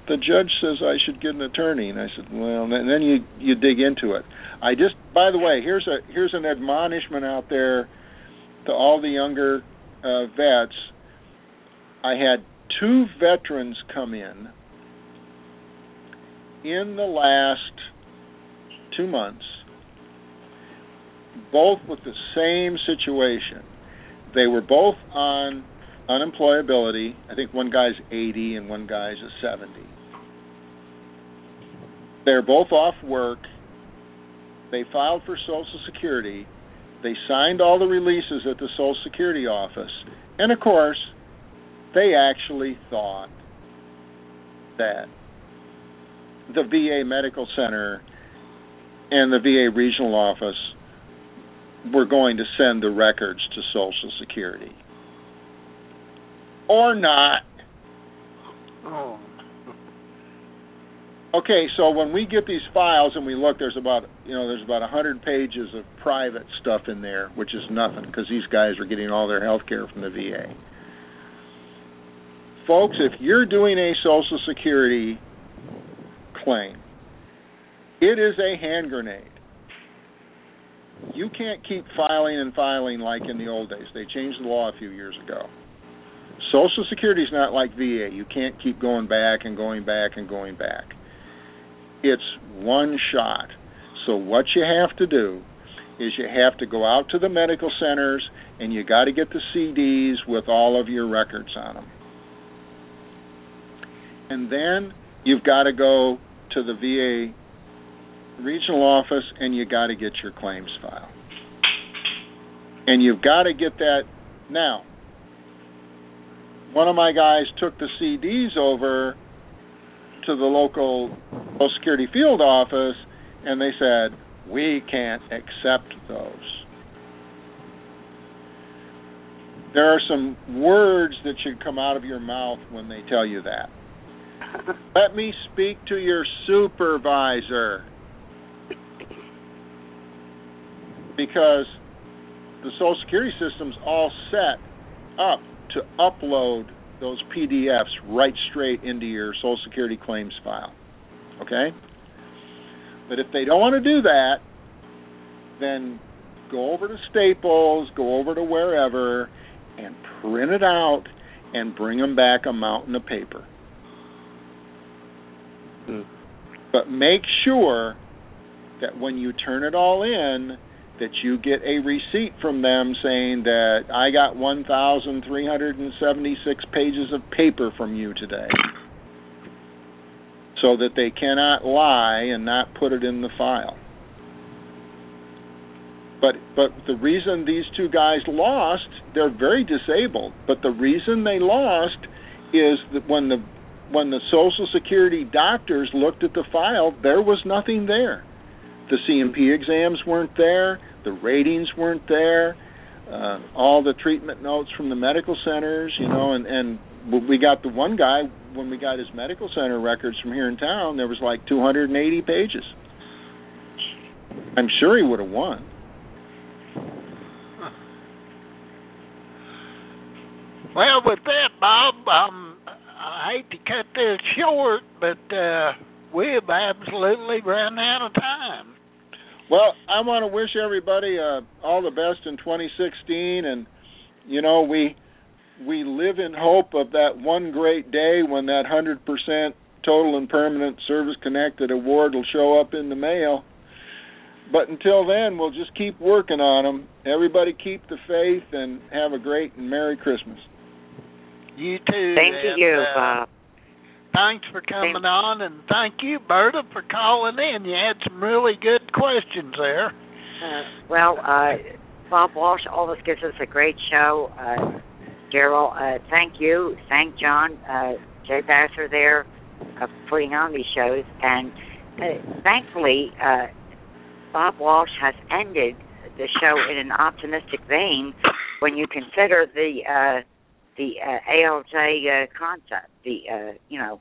the judge says I should get an attorney." And I said, "Well," and then you you dig into it. I just by the way, here's a here's an admonishment out there to all the younger uh, vets, I had two veterans come in in the last two months, both with the same situation. They were both on unemployability. I think one guy's 80 and one guy's a 70. They're both off work. They filed for Social Security. They signed all the releases at the Social Security office. And of course, they actually thought that the VA Medical Center and the VA Regional Office were going to send the records to Social Security. Or not. Oh. Okay, so when we get these files and we look, there's about you know there's about a hundred pages of private stuff in there, which is nothing because these guys are getting all their health care from the VA. Folks, if you're doing a Social Security claim, it is a hand grenade. You can't keep filing and filing like in the old days. They changed the law a few years ago. Social Security is not like VA. You can't keep going back and going back and going back it's one shot. So what you have to do is you have to go out to the medical centers and you got to get the CDs with all of your records on them. And then you've got to go to the VA regional office and you got to get your claims file. And you've got to get that now. One of my guys took the CDs over to the local Social Security field office and they said, we can't accept those. There are some words that should come out of your mouth when they tell you that. [laughs] Let me speak to your supervisor. Because the Social Security system's all set up to upload those PDFs right straight into your Social Security claims file. Okay? But if they don't want to do that, then go over to Staples, go over to wherever, and print it out and bring them back a mountain of paper. Mm. But make sure that when you turn it all in, that you get a receipt from them saying that I got 1,376 pages of paper from you today. So that they cannot lie and not put it in the file. But but the reason these two guys lost, they're very disabled, but the reason they lost is that when the when the social security doctors looked at the file, there was nothing there the C&P exams weren't there, the ratings weren't there, uh, all the treatment notes from the medical centers, you know, and and we got the one guy when we got his medical center records from here in town, there was like 280 pages. I'm sure he would have won. Well, with that, Bob, um, I hate to cut this short, but uh, we've absolutely run out of time. Well, I want to wish everybody uh, all the best in 2016, and you know we we live in hope of that one great day when that 100% total and permanent service connected award will show up in the mail. But until then, we'll just keep working on them. Everybody keep the faith and have a great and Merry Christmas. You too. To and, you, uh, Bob. Thanks for coming Same. on, and thank you, Berta, for calling in. You had some really good questions there. Uh, well, uh, Bob Walsh always gives us a great show. Uh, Gerald, uh, thank you. Thank John, uh, Jay Vassar there, uh, putting on these shows. And uh, thankfully, uh, Bob Walsh has ended the show in an optimistic vein when you consider the uh, the uh, ALJ uh, concept, the uh, you know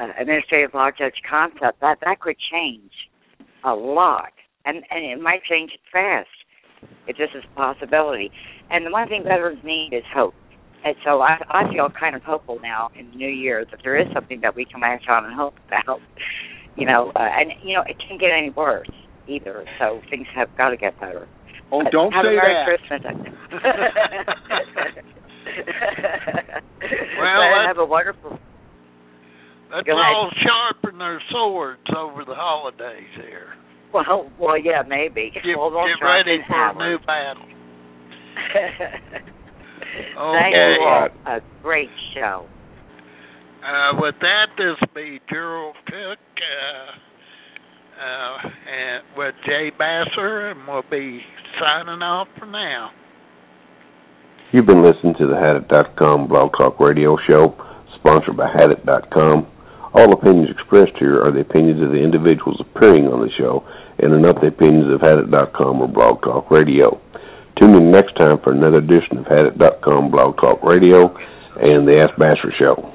uh, administrative law judge concept. That that could change a lot, and and it might change it fast if this is a possibility. And the one thing veterans need is hope. And so I, I feel kind of hopeful now in the new year that there is something that we can latch on and hope about. You know, uh, and you know it can't get any worse either. So things have got to get better. Oh, don't Have say a Merry that. Christmas. [laughs] Well, But that- have a wonderful. Let's all sharpen their swords over the holidays here. Well, well, yeah, maybe. Get, well, we'll get ready to for a new her. battle. [laughs] Thank Okay. you all. A great show. Uh, with that, this will be Gerald Cook uh, uh, and with Jay Basser, and we'll be signing off for now. You've been listening to the Hadit.com Blog Talk Radio Show, sponsored by Hadit.com. All opinions expressed here are the opinions of the individuals appearing on the show and are not the opinions of Hadit.com or Blog Talk Radio. Tune in next time for another edition of Hadit.com Blog Talk Radio and the Ask Basser Show.